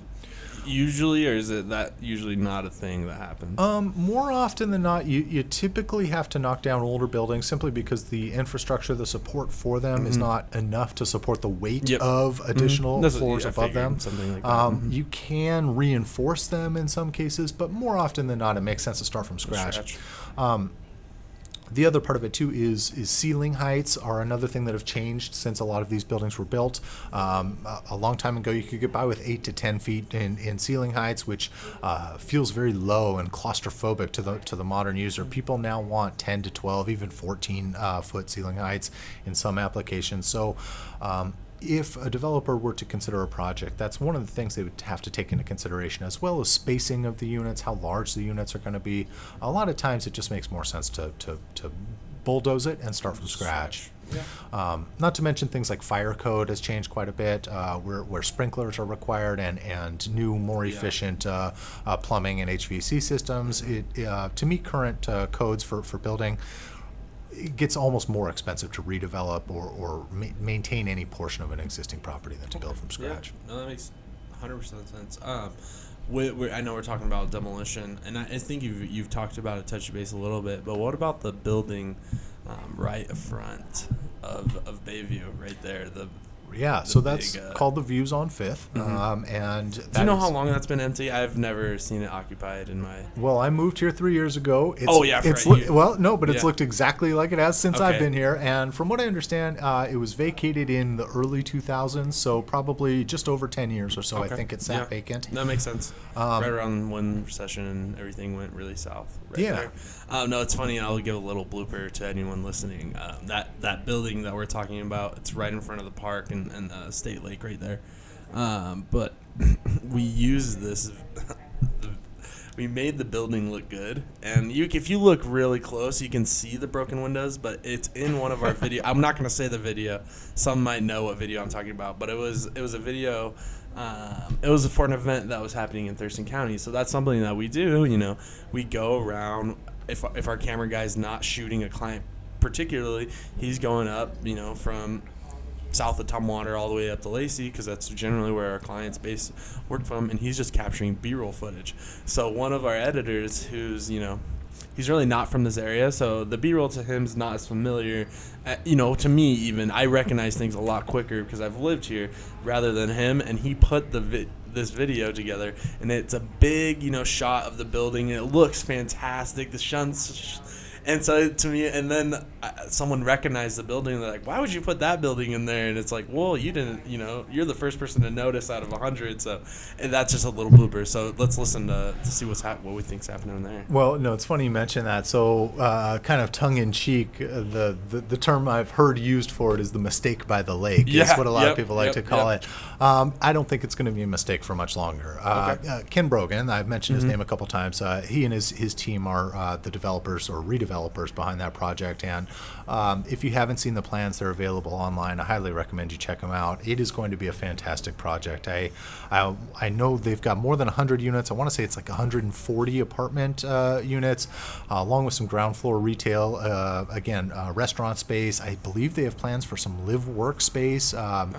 Usually, or is it that usually not a thing that happens? Um, more often than not, you, you typically have to knock down older buildings simply because the infrastructure, the support for them is not enough to support the weight Mm-hmm. Yep. of additional That's what- floors yeah, above them. something like that. Mm-hmm. Um, You can reinforce them in some cases, but more often than not, it makes sense to start from scratch. Scratch. The other part of it too is is ceiling heights are another thing that have changed since a lot of these buildings were built. Um, a, long time ago, you could get by with eight to ten feet in, in ceiling heights, which uh, feels very low and claustrophobic to the to the modern user. People now want ten to twelve, even fourteen uh, foot ceiling heights in some applications. So. Um, if a developer were to consider a project, that's one of the things they would have to take into consideration, as well as spacing of the units, how large the units are going to be. A lot of times, it just makes more sense to, to, to bulldoze it and start from scratch. Um, not to mention things like fire code has changed quite a bit, uh, where, where sprinklers are required and, and new, more efficient uh, uh, plumbing and HVAC systems. It, uh, to meet current uh, codes for, for building, it gets almost more expensive to redevelop or, or ma- maintain any portion of an existing property than to build from scratch. Yeah, no, that makes 100% sense. Um, we, we, I know we're talking about demolition, and I, I think you've, you've talked about it, touched base a little bit, but what about the building um, right front of, of Bayview, right there? The Yeah, so that's big, uh, called the Views on 5th. Mhm. Um, and Do you know how long that's been empty? I've never seen it occupied in my. Well, I moved here three years ago. It's, Oh, yeah, it's right, you- well, no, but it's yeah. looked exactly like it has since I've been here. And from what I understand, uh, it was vacated in the early 2000s, so probably just over 10 years or so. I think it sat Yeah. vacant. That makes sense. Um, right around when recession and everything went really south. Right Yeah. There. Um, no, it's funny. I'll give a little blooper to anyone listening. Um, that that building that we're talking about, it's right in front of the park and, and uh, State Lake right there. Um, but we use this. we made the building look good, and you, if you look really close, you can see the broken windows. But it's in one of our video. I'm not to say the video. Some might know what video I'm talking about, but it was it was a video. Um, it was for an event that was happening in Thurston County. So that's something that we do. You know, we go around. If if our camera guy's not shooting a client particularly, he's going up. You know, from south of Tumwater all the way up to Lacey because that's generally where our clients base work from, and he's just capturing B-roll footage. So one of our editors, who's you know, he's really not from this area, so the B-roll to him is not as familiar. Uh, you know, to me even, I recognize things a lot quicker because I've lived here rather than him, and he put the vi- this video together, and it's a big you know shot of the building, and it looks fantastic. The shunts. And so to me, and then uh, someone recognized the building. They're like, "Why would you put that building in there?" And it's like, "Well, you didn't. You know, you're the first person to notice out of a hundred. So, and that's just a little blooper. So let's listen to, to see what's hap- what we think's happening there. Well, no, it's funny you mention that. So, uh, kind of tongue in cheek, uh, the, the the term I've heard used for it is the mistake by the lake. is Yeah, what a lot yep, of people like yep, to call yep. it. Um, I don't think it's going to be a mistake for much longer. Uh, Okay. uh, Ken Brogan, I've mentioned Mm-hmm. his name a couple times. Uh, he and his his team are uh, the developers or redevelopers behind that project. And um, if you haven't seen the plans, they're available online. I highly recommend you check them out. It is going to be a fantastic project. I I, I know they've got more than 100 units. I want to say it's like 140 apartment uh, units, uh, along with some ground floor retail. Uh, again, uh, restaurant space. I believe they have plans for some live work space. Um,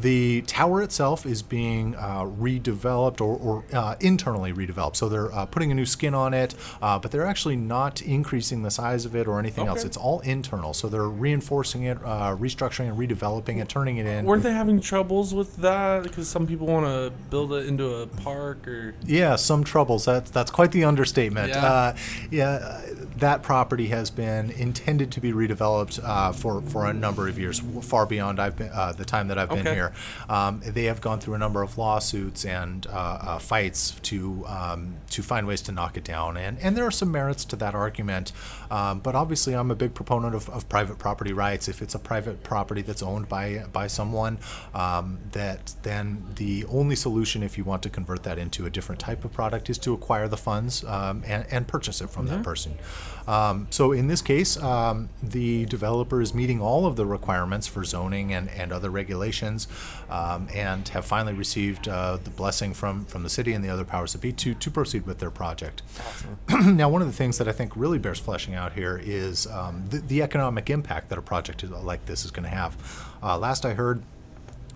the tower itself is being uh, redeveloped or, or uh, internally redeveloped. So they're uh, putting a new skin on it, uh, but they're actually not increasing the size of it or anything else. It's all internal. So they're reinforcing it, uh, restructuring and redeveloping it, turning it in. Weren't they having troubles with that? Because some people want to build it into a park or. Yeah, some troubles. That's that's quite the understatement. Yeah. Uh, yeah, that property has been intended to be redeveloped uh, for for a number of years, far beyond I've been, uh, the time that I've been here. There. Um, they have gone through a number of lawsuits and uh, uh, fights to um, to find ways to knock it down, and and there are some merits to that argument. Um, but obviously, I'm a big proponent of, of private property rights. If it's a private property that's owned by by someone, um, that then the only solution, if you want to convert that into a different type of product, is to acquire the funds um, and, and purchase it from that person. Um, so in this case, um, the developer is meeting all of the requirements for zoning and, and other regulations, um, and have finally received uh, the blessing from, from the city and the other powers that be to, to proceed with their project. now, one of the things that I think really bears fleshing out here is um, the, the economic impact that a project like this is going to have. Uh, last I heard,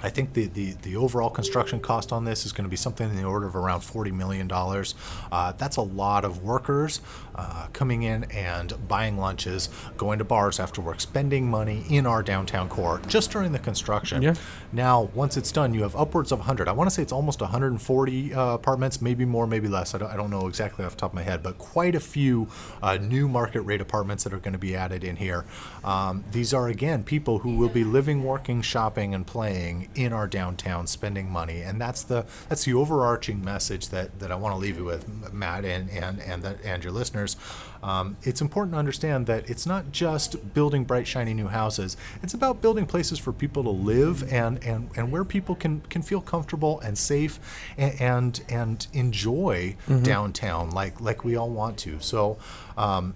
I think the, the, the overall construction cost on this is going to be something in the order of around $40 million. Uh, that's a lot of workers uh, coming in and buying lunches, going to bars after work, spending money in our downtown core just during the construction. Yeah. Now, once it's done, you have upwards of 100. I want to say it's almost 140 uh, apartments, maybe more, maybe less. I don't, I don't know exactly off the top of my head, but quite a few uh, new market rate apartments that are going to be added in here. Um, these are, again, people who will be living, working, shopping, and playing in our downtown, spending money. And that's the that's the overarching message that, that I want to leave you with, Matt, and, and, and, that, and your listeners. Um, it's important to understand that it's not just building bright, shiny new houses. It's about building places for people to live and, and, and where people can, can feel comfortable and safe and and, and enjoy downtown like like we all want to. So. Um,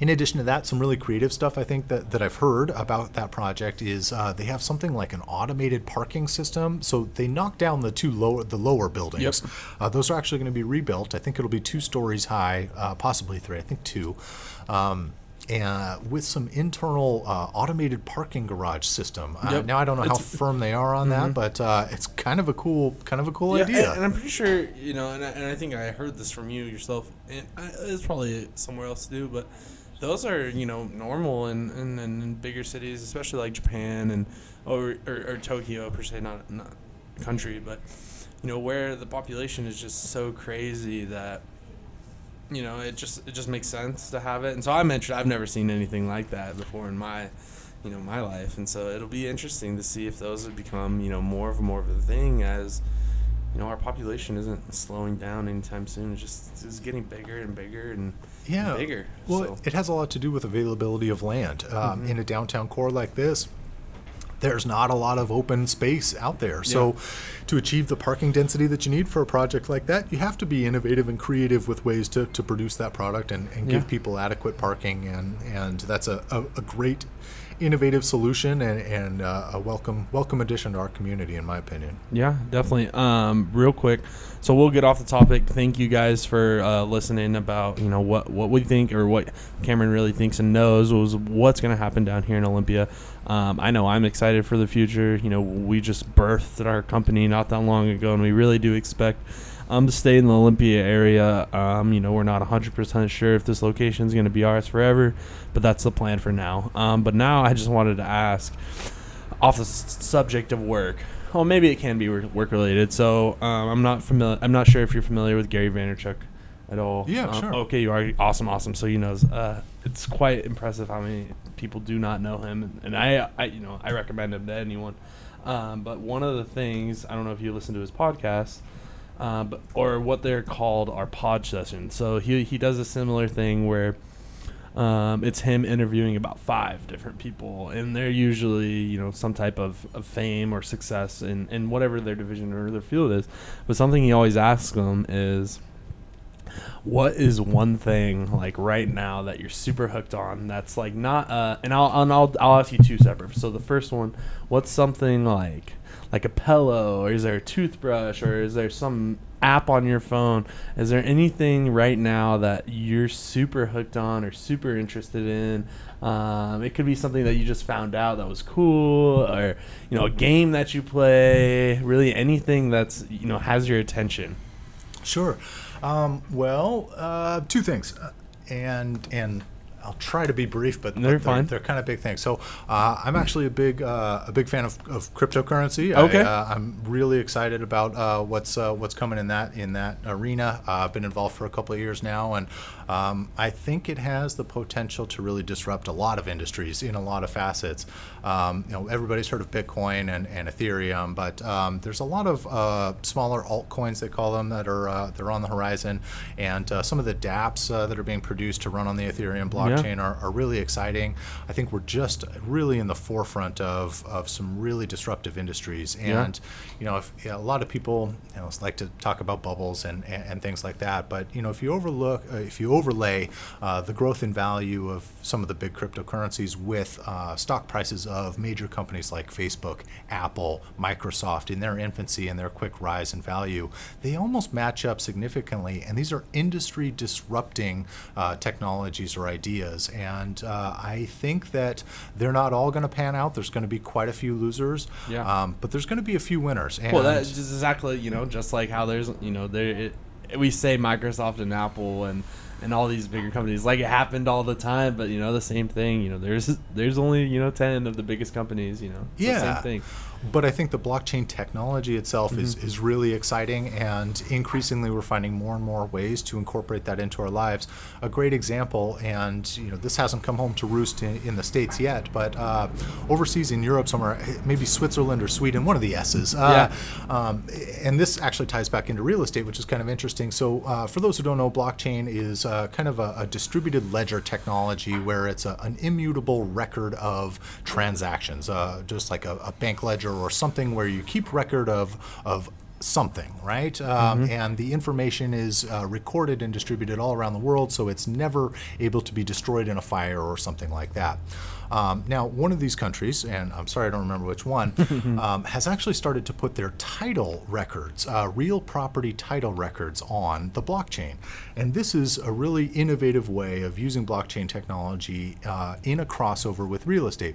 in addition to that, some really creative stuff I think that, that I've heard about that project is uh, they have something like an automated parking system. So they knock down the two lower the lower buildings. Yep. Uh, those are actually going to be rebuilt. I think it'll be two stories high, uh, possibly three. I think two. Um, and with some internal uh, automated parking garage system. Uh, Yep. now I don't know how It's- firm they are on that, but uh, it's kind of a cool, kind of a cool Yeah, idea. And, and I'm pretty sure, you know, and I, and I think I heard this from you yourself, and I, it's probably somewhere else to do, but those are, you know, normal in, in, in bigger cities, especially like Japan and or, or, or Tokyo per se, not not country, but you know where the population is just so crazy that you know it just it just makes sense to have it. And so I mentioned I've never seen anything like that before in my you know my life, and so it'll be interesting to see if those would become you know more of more of a thing as you know our population isn't slowing down anytime soon. It's just it's getting bigger and bigger and yeah. bigger. Well, so. it has a lot to do with availability of land. Um, In a downtown core like this, there's not a lot of open space out there. So, to achieve the parking density that you need for a project like that, you have to be innovative and creative with ways to, to produce that product and, and give people adequate parking. And, and that's a, a, a great innovative solution and, and uh, a welcome welcome addition to our community, in my opinion. Yeah, definitely. Um, real quick, so we'll get off the topic. Thank you guys for uh, listening about you know what what we think or what Cameron really thinks and knows was what's going to happen down here in Olympia. Um, I know I'm excited for the future. You know, we just birthed our company not that long ago, and we really do expect um, to stay in the Olympia area. Um, you know, we're not 100% sure if this location is going to be ours forever, but that's the plan for now. Um, but now I just wanted to ask off the s- subject of work. Well, maybe it can be work related. So um, I'm not familiar. I'm not sure if you're familiar with Gary Vaynerchuk at all. Yeah, Um, sure. Okay, you are awesome, awesome. So you know, uh, it's quite impressive how many people do not know him, and, and I, I, you know, I recommend him to anyone. Um, but one of the things I don't know if you listen to his podcast, but or what they're called are pod sessions. So he he does a similar thing where um, it's him interviewing about five different people, and they're usually, you know, some type of, of fame or success in, in whatever their division or their field is. But something he always asks them is, what is one thing like right now that you're super hooked on that's like not uh and I'll and I'll I'll ask you two separate. So the first one, what's something like like a pillow or is there a toothbrush or is there some app on your phone? Is there anything right now that you're super hooked on or super interested in? Um, it could be something that you just found out that was cool or you know a game that you play, really anything that's you know has your attention. Sure. Um, well, uh, two things, uh, and and I'll try to be brief, but, but They're they're, they're kind of big things. So uh, I'm actually a big uh, a big fan of, of cryptocurrency. Okay. I, uh, I'm really excited about uh, what's uh, what's coming in that in that arena. Uh, I've been involved for a couple of years now, and um, I think it has the potential to really disrupt a lot of industries in a lot of facets. Um, you know, everybody's heard of Bitcoin and, and Ethereum, but um, there's a lot of uh, smaller altcoins they call them that are uh, they're on the horizon, and uh, some of the DApps uh, that are being produced to run on the Ethereum blockchain are, are really exciting. I think we're just really in the forefront of, of some really disruptive industries, Yeah. and you know, if, yeah, a lot of people you know like to talk about bubbles and, and, and things like that, but you know, if you overlook uh, if you overlay uh, the growth in value of some of the big cryptocurrencies with uh, stock prices of major companies like Facebook, Apple, Microsoft in their infancy and their quick rise in value, they almost match up significantly. And these are industry disrupting uh, technologies or ideas. And uh, I think that they're not all going to pan out. There's going to be quite a few losers, Yeah. um, but there's going to be a few winners. And Well, that's exactly you know just like how there's you know there it, we say Microsoft and Apple and and all these bigger companies like it happened all the time, but you know the same thing. You know there's there's only you know ten of the biggest companies. You know it's the Yeah. same thing. But I think the blockchain technology itself is, Mm-hmm. is really exciting, and increasingly we're finding more and more ways to incorporate that into our lives. A great example, and you know this hasn't come home to roost in, in the states yet, but uh, overseas in Europe somewhere, maybe Switzerland or Sweden, one of the S's. Uh, um, and this actually ties back into real estate, which is kind of interesting. So uh, for those who don't know, blockchain is uh, kind of a, a distributed ledger technology where it's a, an immutable record of transactions, uh, just like a, a bank ledger or something where you keep record of of something, right? Um, And the information is uh, recorded and distributed all around the world, so it's never able to be destroyed in a fire or something like that. Um, now, one of these countries, and I'm sorry I don't remember which one, um, has actually started to put their title records, uh, real property title records, on the blockchain. And this is a really innovative way of using blockchain technology uh, in a crossover with real estate.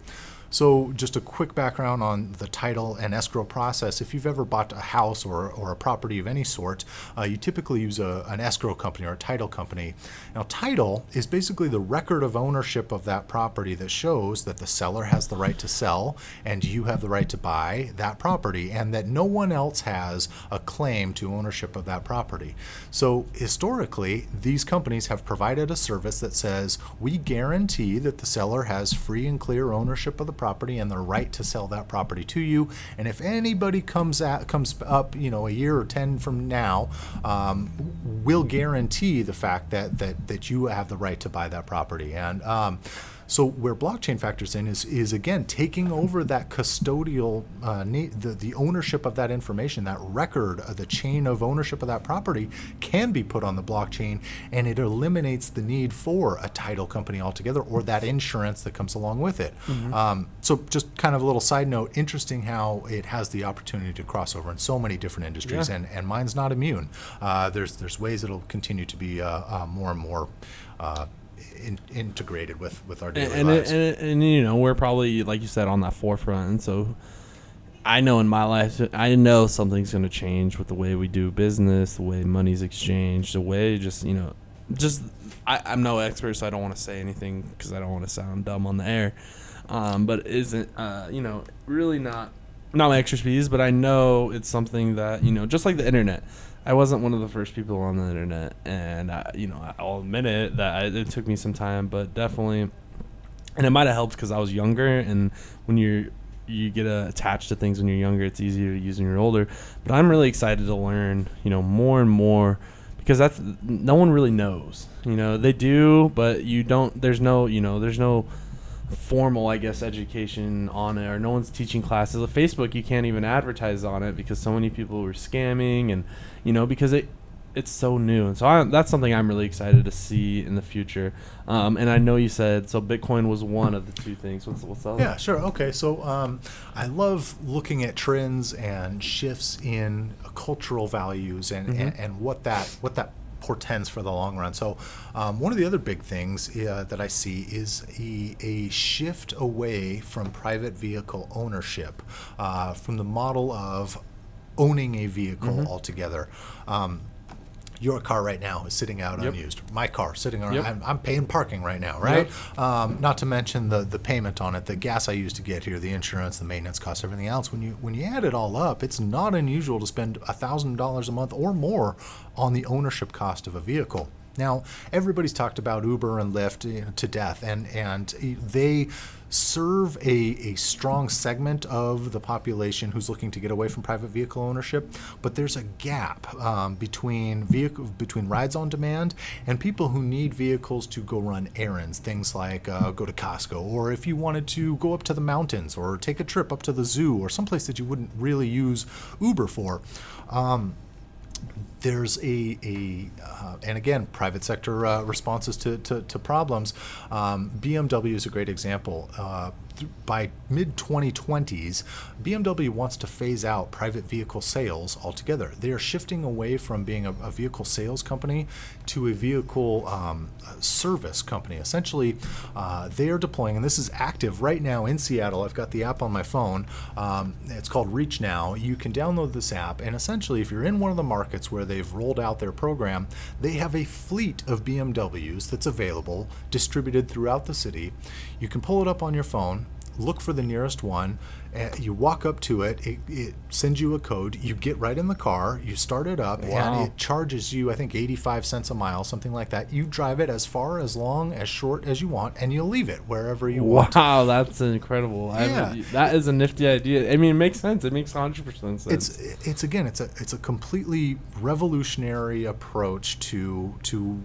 So, just a quick background on the title and escrow process. If you've ever bought a house or, or a property of any sort, uh, you typically use a, an escrow company or a title company. Now, title is basically the record of ownership of that property that shows that the seller has the right to sell and you have the right to buy that property, and that no one else has a claim to ownership of that property. So, historically, these companies have provided a service that says we guarantee that the seller has free and clear ownership of the property and the right to sell that property to you. And if anybody comes at comes up, you know, a year or ten from now, um, we'll guarantee the fact that that that you have the right to buy that property. And um, so where blockchain factors in is is again taking over that custodial uh, na- the the ownership of that information, that record, uh, the chain of ownership of that property can be put on the blockchain, and it eliminates the need for a title company altogether or that insurance that comes along with it. Um, so just kind of a little side note, interesting how it has the opportunity to cross over in so many different industries, Yeah. and and mine's not immune. Uh, there's there's ways it'll continue to be uh, uh, more and more. In, integrated with with our daily and, and, lives. and, and you know we're probably like you said on that forefront. And so i know in my life i know something's going to change with the way we do business the way money's exchanged the way just you know just I, i'm no expert so i don't want to say anything because i don't want to sound dumb on the air. Um, but isn't uh, you know really not not my expertise but i know it's something that you know just like the internet I wasn't one of the first people on the internet, and I, you know I'll admit it that I, it took me some time, but definitely, and it might have helped because I was younger, and when you're you get uh, attached to things when you're younger, it's easier to use when you're older. But I'm really excited to learn, you know, more and more because that's no one really knows. You know, they do, but you don't. There's no, you know, there's no formal, I guess, education on it, or no one's teaching classes. On Facebook, you can't even advertise on it because so many people were scamming, and you know, because it it's so new, and so I, that's something I'm really excited to see in the future. Um, and I know you said so. Bitcoin was one of the two things. What's what's other? Yeah, sure. Okay, so um, I love looking at trends and shifts in cultural values and, and, and what that what that portends for the long run. So um, one of the other big things uh, that I see is a, a shift away from private vehicle ownership, uh, from the model of owning a vehicle altogether. Um, your car right now is sitting out Yep. unused. My car sitting around. Yep. I'm, I'm paying parking right now, right? Um, not to mention the the payment on it, the gas I used to get here, the insurance, the maintenance costs, everything else. When you when you add it all up, it's not unusual to spend thousand dollars a month or more on the ownership cost of a vehicle. Now, everybody's talked about Uber and Lyft you know, to death, and and they serve a, a strong segment of the population who's looking to get away from private vehicle ownership. But there's a gap um, between vehicle between rides on demand and people who need vehicles to go run errands, things like uh, go to Costco, or if you wanted to go up to the mountains, or take a trip up to the zoo, or someplace that you wouldn't really use Uber for. Um, there's a, a uh, and again private sector uh, responses to, to, to problems. Um, bmw is a great example. Uh, by mid 2020s bmw wants to phase out private vehicle sales altogether. They are shifting away from being a, a vehicle sales company to a vehicle um, service company. Essentially uh, they are deploying and this is active right now in seattle. I've got the app on my phone. Um, it's called ReachNow. You can download this app and essentially if you're in one of the markets where they've rolled out their program, they have a fleet of BMWs that's available, distributed throughout the city. You can pull it up on your phone, look for the nearest one, uh, you walk up to it, it, it sends you a code, you get right in the car, you start it up, Wow. and it charges you, I think, 85 cents a mile, something like that. You drive it as far, as long, as short as you want, and you'll leave it wherever you want. Wow, that's incredible. I Yeah. that is a nifty idea. I mean, it makes sense. It makes 100% sense. it's it's again it's a it's a completely revolutionary approach to to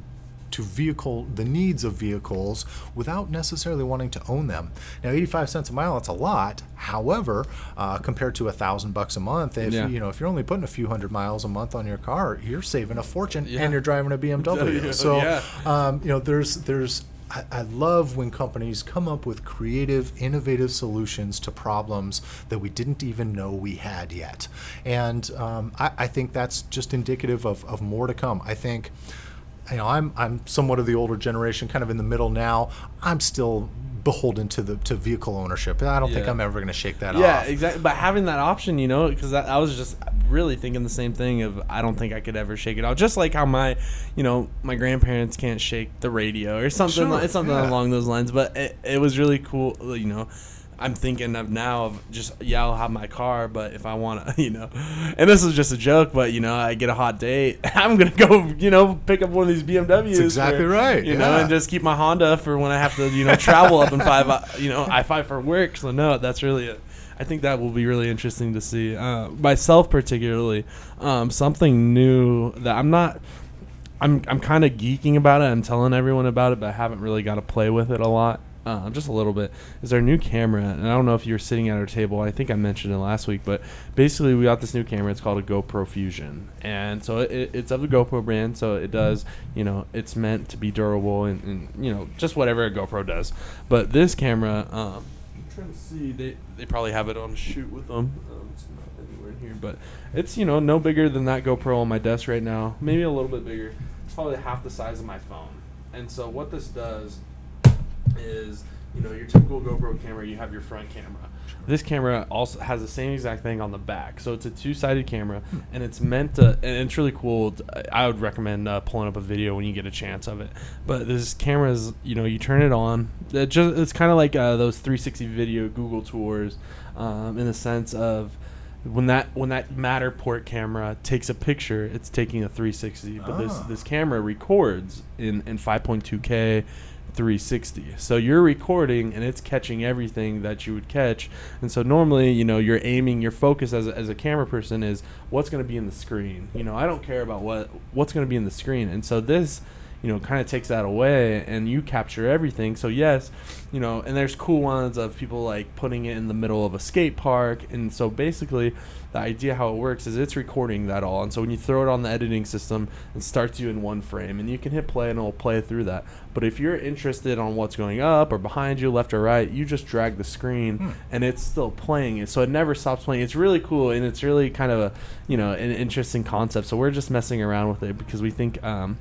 to vehicle the needs of vehicles without necessarily wanting to own them. Now, 85 cents a mile that's a lot. However, uh, compared to a thousand bucks a month, if Yeah. you know if you're only putting a few hundred miles a month on your car, you're saving a fortune Yeah. and you're driving a BMW. so Yeah. um, you know there's there's I, love when companies come up with creative, innovative solutions to problems that we didn't even know we had yet. And um, I, I think that's just indicative of, of more to come. I think, you know, I'm, I'm somewhat of the older generation, kind of in the middle now. I'm still beholden to the to vehicle ownership. I don't think I'm ever going to shake that yeah, off. Yeah, exactly. But having that option, you know, because I was just really thinking the same thing of I don't think I could ever shake it off. Just like how my, you know, my grandparents can't shake the radio or something. Sure, like, something yeah. along those lines. But it, it was really cool, you know. I'm thinking of now of just yeah I'll have my car but if I want to you know and this is just a joke but you know I get a hot date I'm gonna go you know pick up one of these BMWs That's exactly right, you know and just keep my Honda for when I have to you know travel up in five uh, you know I five for work so no that's really it I think that will be really interesting to see uh, myself particularly um, something new that I'm not I'm I'm kind of geeking about it. I'm telling everyone about it, but I haven't really got to play with it a lot. Uh, just a little bit. Is our new camera, and I don't know if you were sitting at our table. I think I mentioned it last week, but basically we got this new camera. It's called a GoPro Fusion, and so it, it's of the GoPro brand. So it does, you know, it's meant to be durable and, and you know just whatever a GoPro does. But this camera, um, I'm trying to see. They they probably have it on shoot with them. Um, it's not anywhere in here, but it's you know no bigger than that GoPro on my desk right now. Maybe a little bit bigger. It's probably half the size of my phone. And so what this does is you know your typical GoPro camera. You have your front camera. This camera also has the same exact thing on the back. So it's a two-sided camera, and it's meant to. And it's really cool. I would recommend uh, pulling up a video when you get a chance of it. But this camera is, you know, you turn it on. It just it's kind of like uh, those 360 video Google tours, um, in the sense of when that when that Matterport camera takes a picture, it's taking a 360. But this Ah. this camera records in in 5.2K. 360 so you're recording and it's catching everything that you would catch. And so normally you know you're aiming your focus as a, as a camera person is what's going to be in the screen. You know i don't care about what what's going to be in the screen. And so this you know kind of takes that away and you capture everything. So yes you know and there's cool ones of people like putting it in the middle of a skate park. And so basically the idea how it works is it's recording that all. And so when you throw it on the editing system it starts you in one frame. And you can hit play and it'll play through that. But if you're interested on what's going up or behind you left or right you just drag the screen and it's still playing it. So it never stops playing. It's really cool and it's really kind of a you know an interesting concept. So we're just messing around with it because we think um,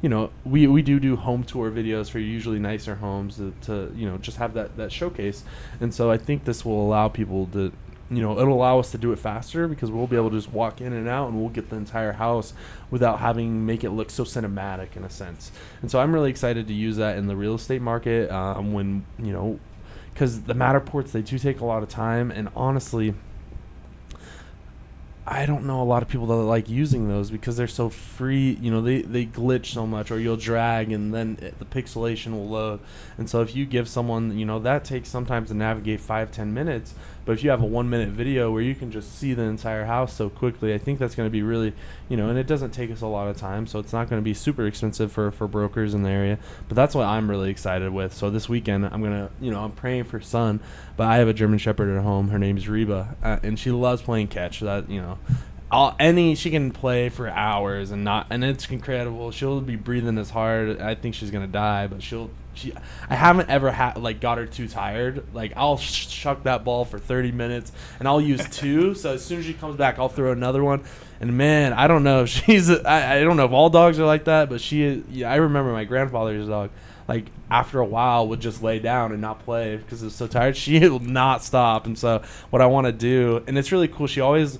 you know, we, we do do home tour videos for usually nicer homes to, to you know just have that, that showcase, and so I think this will allow people to you know it'll allow us to do it faster because we'll be able to just walk in and out and we'll get the entire house without having make it look so cinematic in a sense and so i'm really excited to use that in the real estate market um, when you know because the matterports they do take a lot of time and honestly I don't know a lot of people that like using those because they're so free. You know, they, they glitch so much, or you'll drag and then it, the pixelation will load. And so if you give someone, you know, that takes sometimes to navigate five ten minutes. But if you have a one minute video where you can just see the entire house so quickly, I think that's going to be really, you know, and it doesn't take us a lot of time, so it's not going to be super expensive for for brokers in the area. But that's what I'm really excited with. So this weekend I'm gonna, you know, I'm praying for Sun, but I have a German Shepherd at home. Her name's Reba, uh, and she loves playing catch. That you know, all any she can play for hours and not and it's incredible. She'll be breathing as hard. I think she's gonna die, but she'll she. I haven't ever had like got her too tired. Like I'll sh- chuck that ball for thirty minutes and I'll use two. so as soon as she comes back, I'll throw another one. And man, I don't know if she's. I, I don't know if all dogs are like that, but she. Yeah, I remember my grandfather's dog. Like after a while, would just lay down and not play because it's so tired. She will not stop. And so what I want to do, and it's really cool. She always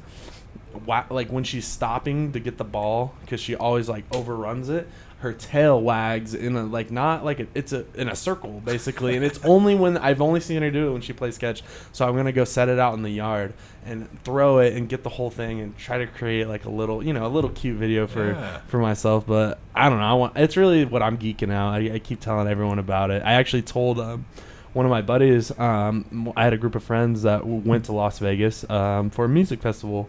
wha- like when she's stopping to get the ball because she always like overruns it her tail wags in a like not like a, it's a in a circle basically. And it's only when i've only seen her do it when she plays catch. So i'm gonna go set it out in the yard and throw it and get the whole thing and try to create like a little you know a little cute video for Yeah. for myself. But i don't know. I want it's really what i'm geeking out. I, I keep telling everyone about it. I actually told um one of my buddies um, i had a group of friends that went to las vegas um, for a music festival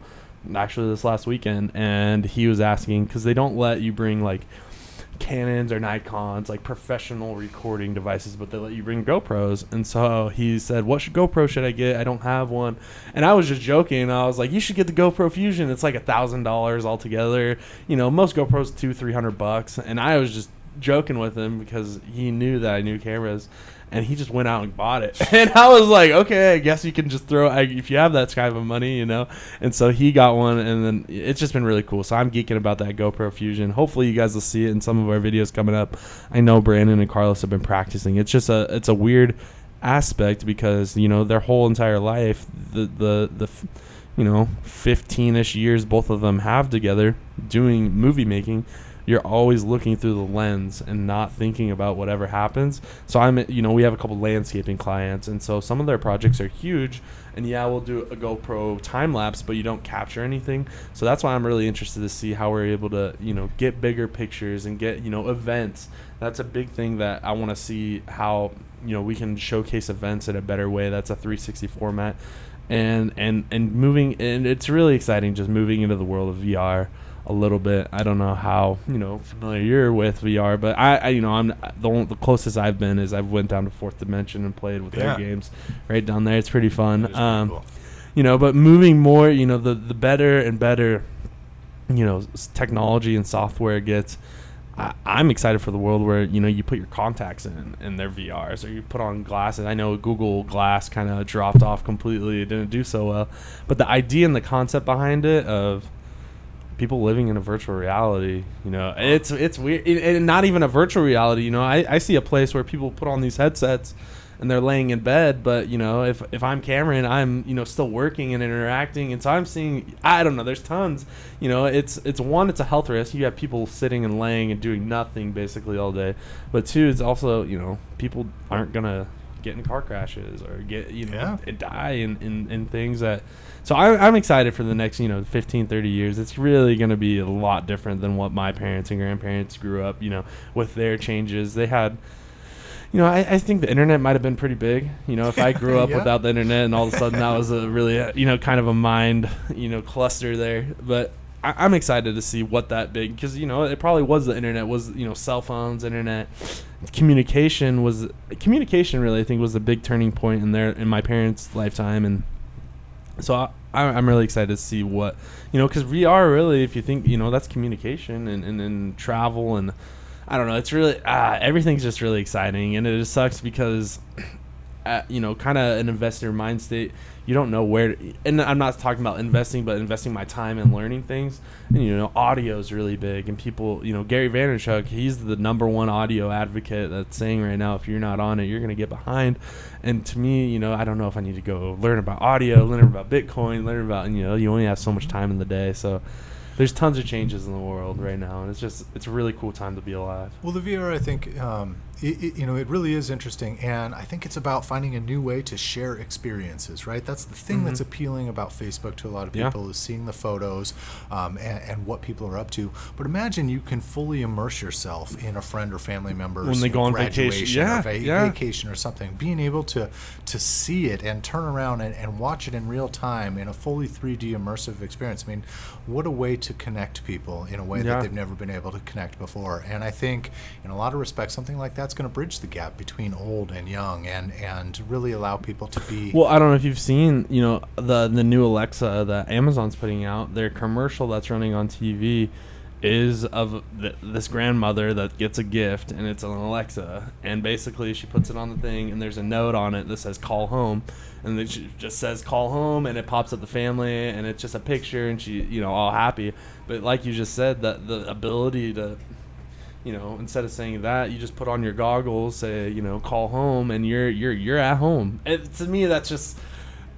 actually this last weekend and he was asking because they don't let you bring like Canons or Nikons, like professional recording devices, but they let you bring GoPros. And so he said, "What should GoPro should I get? I don't have one." And I was just joking. I was like, "You should get the GoPro Fusion. It's like a thousand dollars altogether. You know, most GoPros two, three hundred bucks." And I was just joking with him because he knew that I knew cameras. And he just went out and bought it, and I was like, "Okay, I guess you can just throw I, if you have that kind of money, you know." And so he got one, and then it's just been really cool. So I'm geeking about that GoPro Fusion. Hopefully, you guys will see it in some of our videos coming up. I know Brandon and Carlos have been practicing. It's just a it's a weird aspect because you know their whole entire life, the the the you know 15ish years both of them have together doing movie making you're always looking through the lens and not thinking about whatever happens. So I'm, you know, we have a couple landscaping clients, and so some of their projects are huge. And yeah, we'll do a GoPro time lapse, but you don't capture anything. So that's why I'm really interested to see how we're able to, you know, get bigger pictures and get, you know, events. That's a big thing that I want to see how, you know, we can showcase events in a better way. That's a 360 format. And, and and moving and it's really exciting just moving into the world of VR a little bit. I don't know how you know familiar you're with VR, but I, I you know I'm the only, the closest I've been is I've went down to Fourth Dimension and played with Yeah. their games right down there. It's pretty fun. Is pretty Um, cool. you know, but moving more, you know, the the better and better, you know, s- technology and software gets. I, I'm excited for the world where you know you put your contacts in and they're VRs, or you put on glasses. I know Google Glass kind of dropped off completely; it didn't do so well. But the idea and the concept behind it of people living in a virtual reality, you know, it's it's weird, and- and not even a virtual reality. You know, I, I see a place where people put on these headsets and they're laying in bed, but you know, if if I'm Cameron, I'm you know still working and interacting, and so I'm seeing I don't know, there's tons. You know, it's it's one, it's a health risk. You have people sitting and laying and doing nothing basically all day, but two, it's also you know people aren't gonna get in car crashes or get you know Yeah. and die in, in, in things that so I, i'm excited for the next you know 15 30 years it's really going to be a lot different than what my parents and grandparents grew up you know with their changes they had you know, I, I think the internet might have been pretty big. You know, if I grew up Yeah. without the internet and all of a sudden that was a really, uh, you know, kind of a mind, you know, cluster there. But I, I'm excited to see what that big, because, you know, it probably was the internet, was, you know, cell phones, internet. Communication was, communication really, I think, was the big turning point in their, in my parents' lifetime. And so I, I'm really excited to see what, you know, because VR really, if you think, you know, that's communication and, and, and travel and I don't know, it's really, ah, everything's just really exciting. And it just sucks because at, you know, kind of an investor mind state. You don't know where, to, and I'm not talking about investing, but investing my time and learning things. And you know, audio is really big, and people, you know, Gary Vaynerchuk, he's the number one audio advocate that's saying right now, if you're not on it, you're gonna get behind. And to me, you know, I don't know if I need to go learn about audio, learn about Bitcoin, learn about, you know, you only have so much time in the day, so there's tons of changes in the world right now, and it's just it's a really cool time to be alive. Well, the VR, I think, um, it, it, you know, it really is interesting, and I think it's about finding a new way to share experiences, right? That's the thing mm-hmm. that's appealing about Facebook to a lot of people yeah. is seeing the photos um, and, and, what people are up to. But imagine you can fully immerse yourself in a friend or family member's when they go on vacation, yeah, or va- yeah. vacation or something. Being able to to see it and turn around and, and watch it in real time in a fully 3D immersive experience. I mean, what a way to connect people in a way yeah. that they've never been able to connect before. And I think, in a lot of respects, something like that's going to bridge the gap between old and young, and and really allow people to be. Well, I don't know if you've seen, you know, the the new Alexa that Amazon's putting out. Their commercial that's running on TV is of th- this grandmother that gets a gift and it's an Alexa and basically she puts it on the thing and there's a note on it that says call home and then she just says call home and it pops up the family and it's just a picture and she you know all happy but like you just said that the ability to you know instead of saying that you just put on your goggles say you know call home and you're you're you're at home to me that's just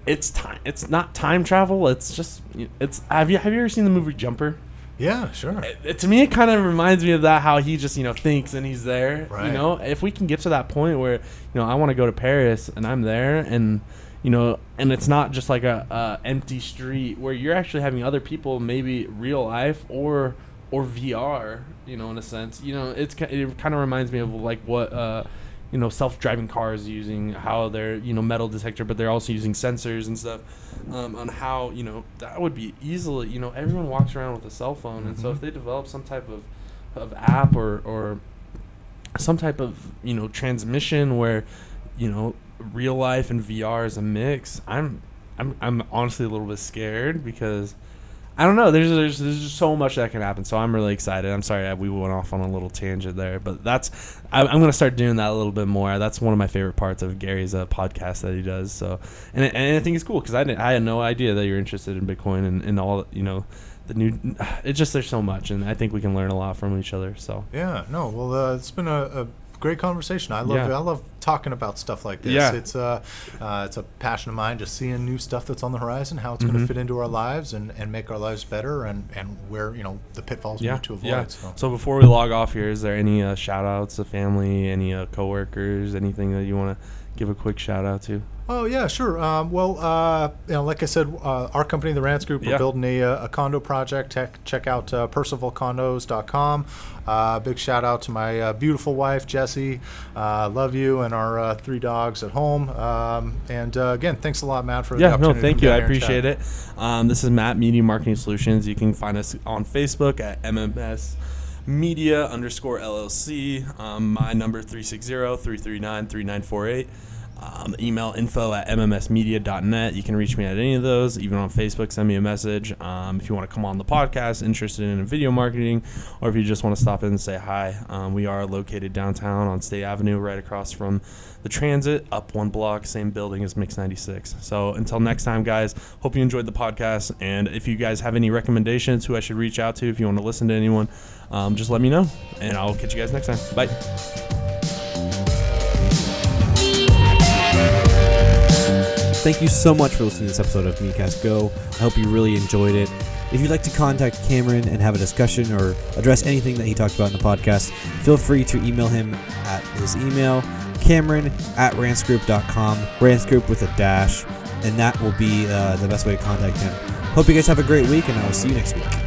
it's time it's not time travel it's just it's have you have you ever seen the movie jumper yeah, sure. It, to me, it kind of reminds me of that how he just you know thinks and he's there. Right. You know, if we can get to that point where you know I want to go to Paris and I'm there and you know and it's not just like a, a empty street where you're actually having other people maybe real life or or VR. You know, in a sense, you know, it's it kind of reminds me of like what. Uh, you know self-driving cars using how they're you know metal detector but they're also using sensors and stuff um, on how you know that would be easily you know everyone walks around with a cell phone mm-hmm. and so if mm-hmm. they develop some type of of app or or some type of you know transmission where you know real life and VR is a mix I'm I'm I'm honestly a little bit scared because I don't know. There's, there's there's just so much that can happen. So I'm really excited. I'm sorry we went off on a little tangent there, but that's I, am gonna start doing that a little bit more. That's one of my favorite parts of Gary's uh, podcast that he does. So and and I think it's cool because I I had no idea that you're interested in Bitcoin and, and all you know the new it's just there's so much and i think we can learn a lot from each other so yeah no well uh, it's been a, a, great conversation. I love yeah. I love talking about stuff like this. Yeah. It's uh, uh, it's a passion of mine just seeing new stuff that's on the horizon, how it's mm-hmm. going to fit into our lives and, and make our lives better and, and where, you know, the pitfalls yeah. we need to avoid. Yeah. So. so before we log off here, is there any uh, shout outs to family, any uh, coworkers, anything that you want to give a quick shout out to? Oh yeah, sure. Um, well, uh, you know, like I said, uh, our company, the Rants Group, we're building a, uh, a, condo project. Tech, check out uh, PercivalCondos.com. Uh, big shout out to my uh, beautiful wife Jessie. Uh, love you and our three dogs at home. Um, and again, thanks a lot, Matt, for the opportunity. yeah. no, thank you. I appreciate it. Um, this is Matt Media Marketing Solutions. You can find us on Facebook at MMS media underscore LLC. Um, my number 360 339 3948. Um, email info at mmsmedia.net. You can reach me at any of those, even on Facebook. Send me a message. Um, if you want to come on the podcast, interested in video marketing, or if you just want to stop in and say hi, um, we are located downtown on State Avenue, right across from the transit, up one block, same building as Mix 96. So until next time, guys, hope you enjoyed the podcast. And if you guys have any recommendations who I should reach out to, if you want to listen to anyone, um, just let me know. And I'll catch you guys next time. Bye. Thank you so much for listening to this episode of MediaCast Go. I hope you really enjoyed it. If you'd like to contact Cameron and have a discussion or address anything that he talked about in the podcast, feel free to email him at his email, Cameron at rantsgroup.com, rantsgroup with a dash, and that will be uh, the best way to contact him. Hope you guys have a great week, and I will see you next week.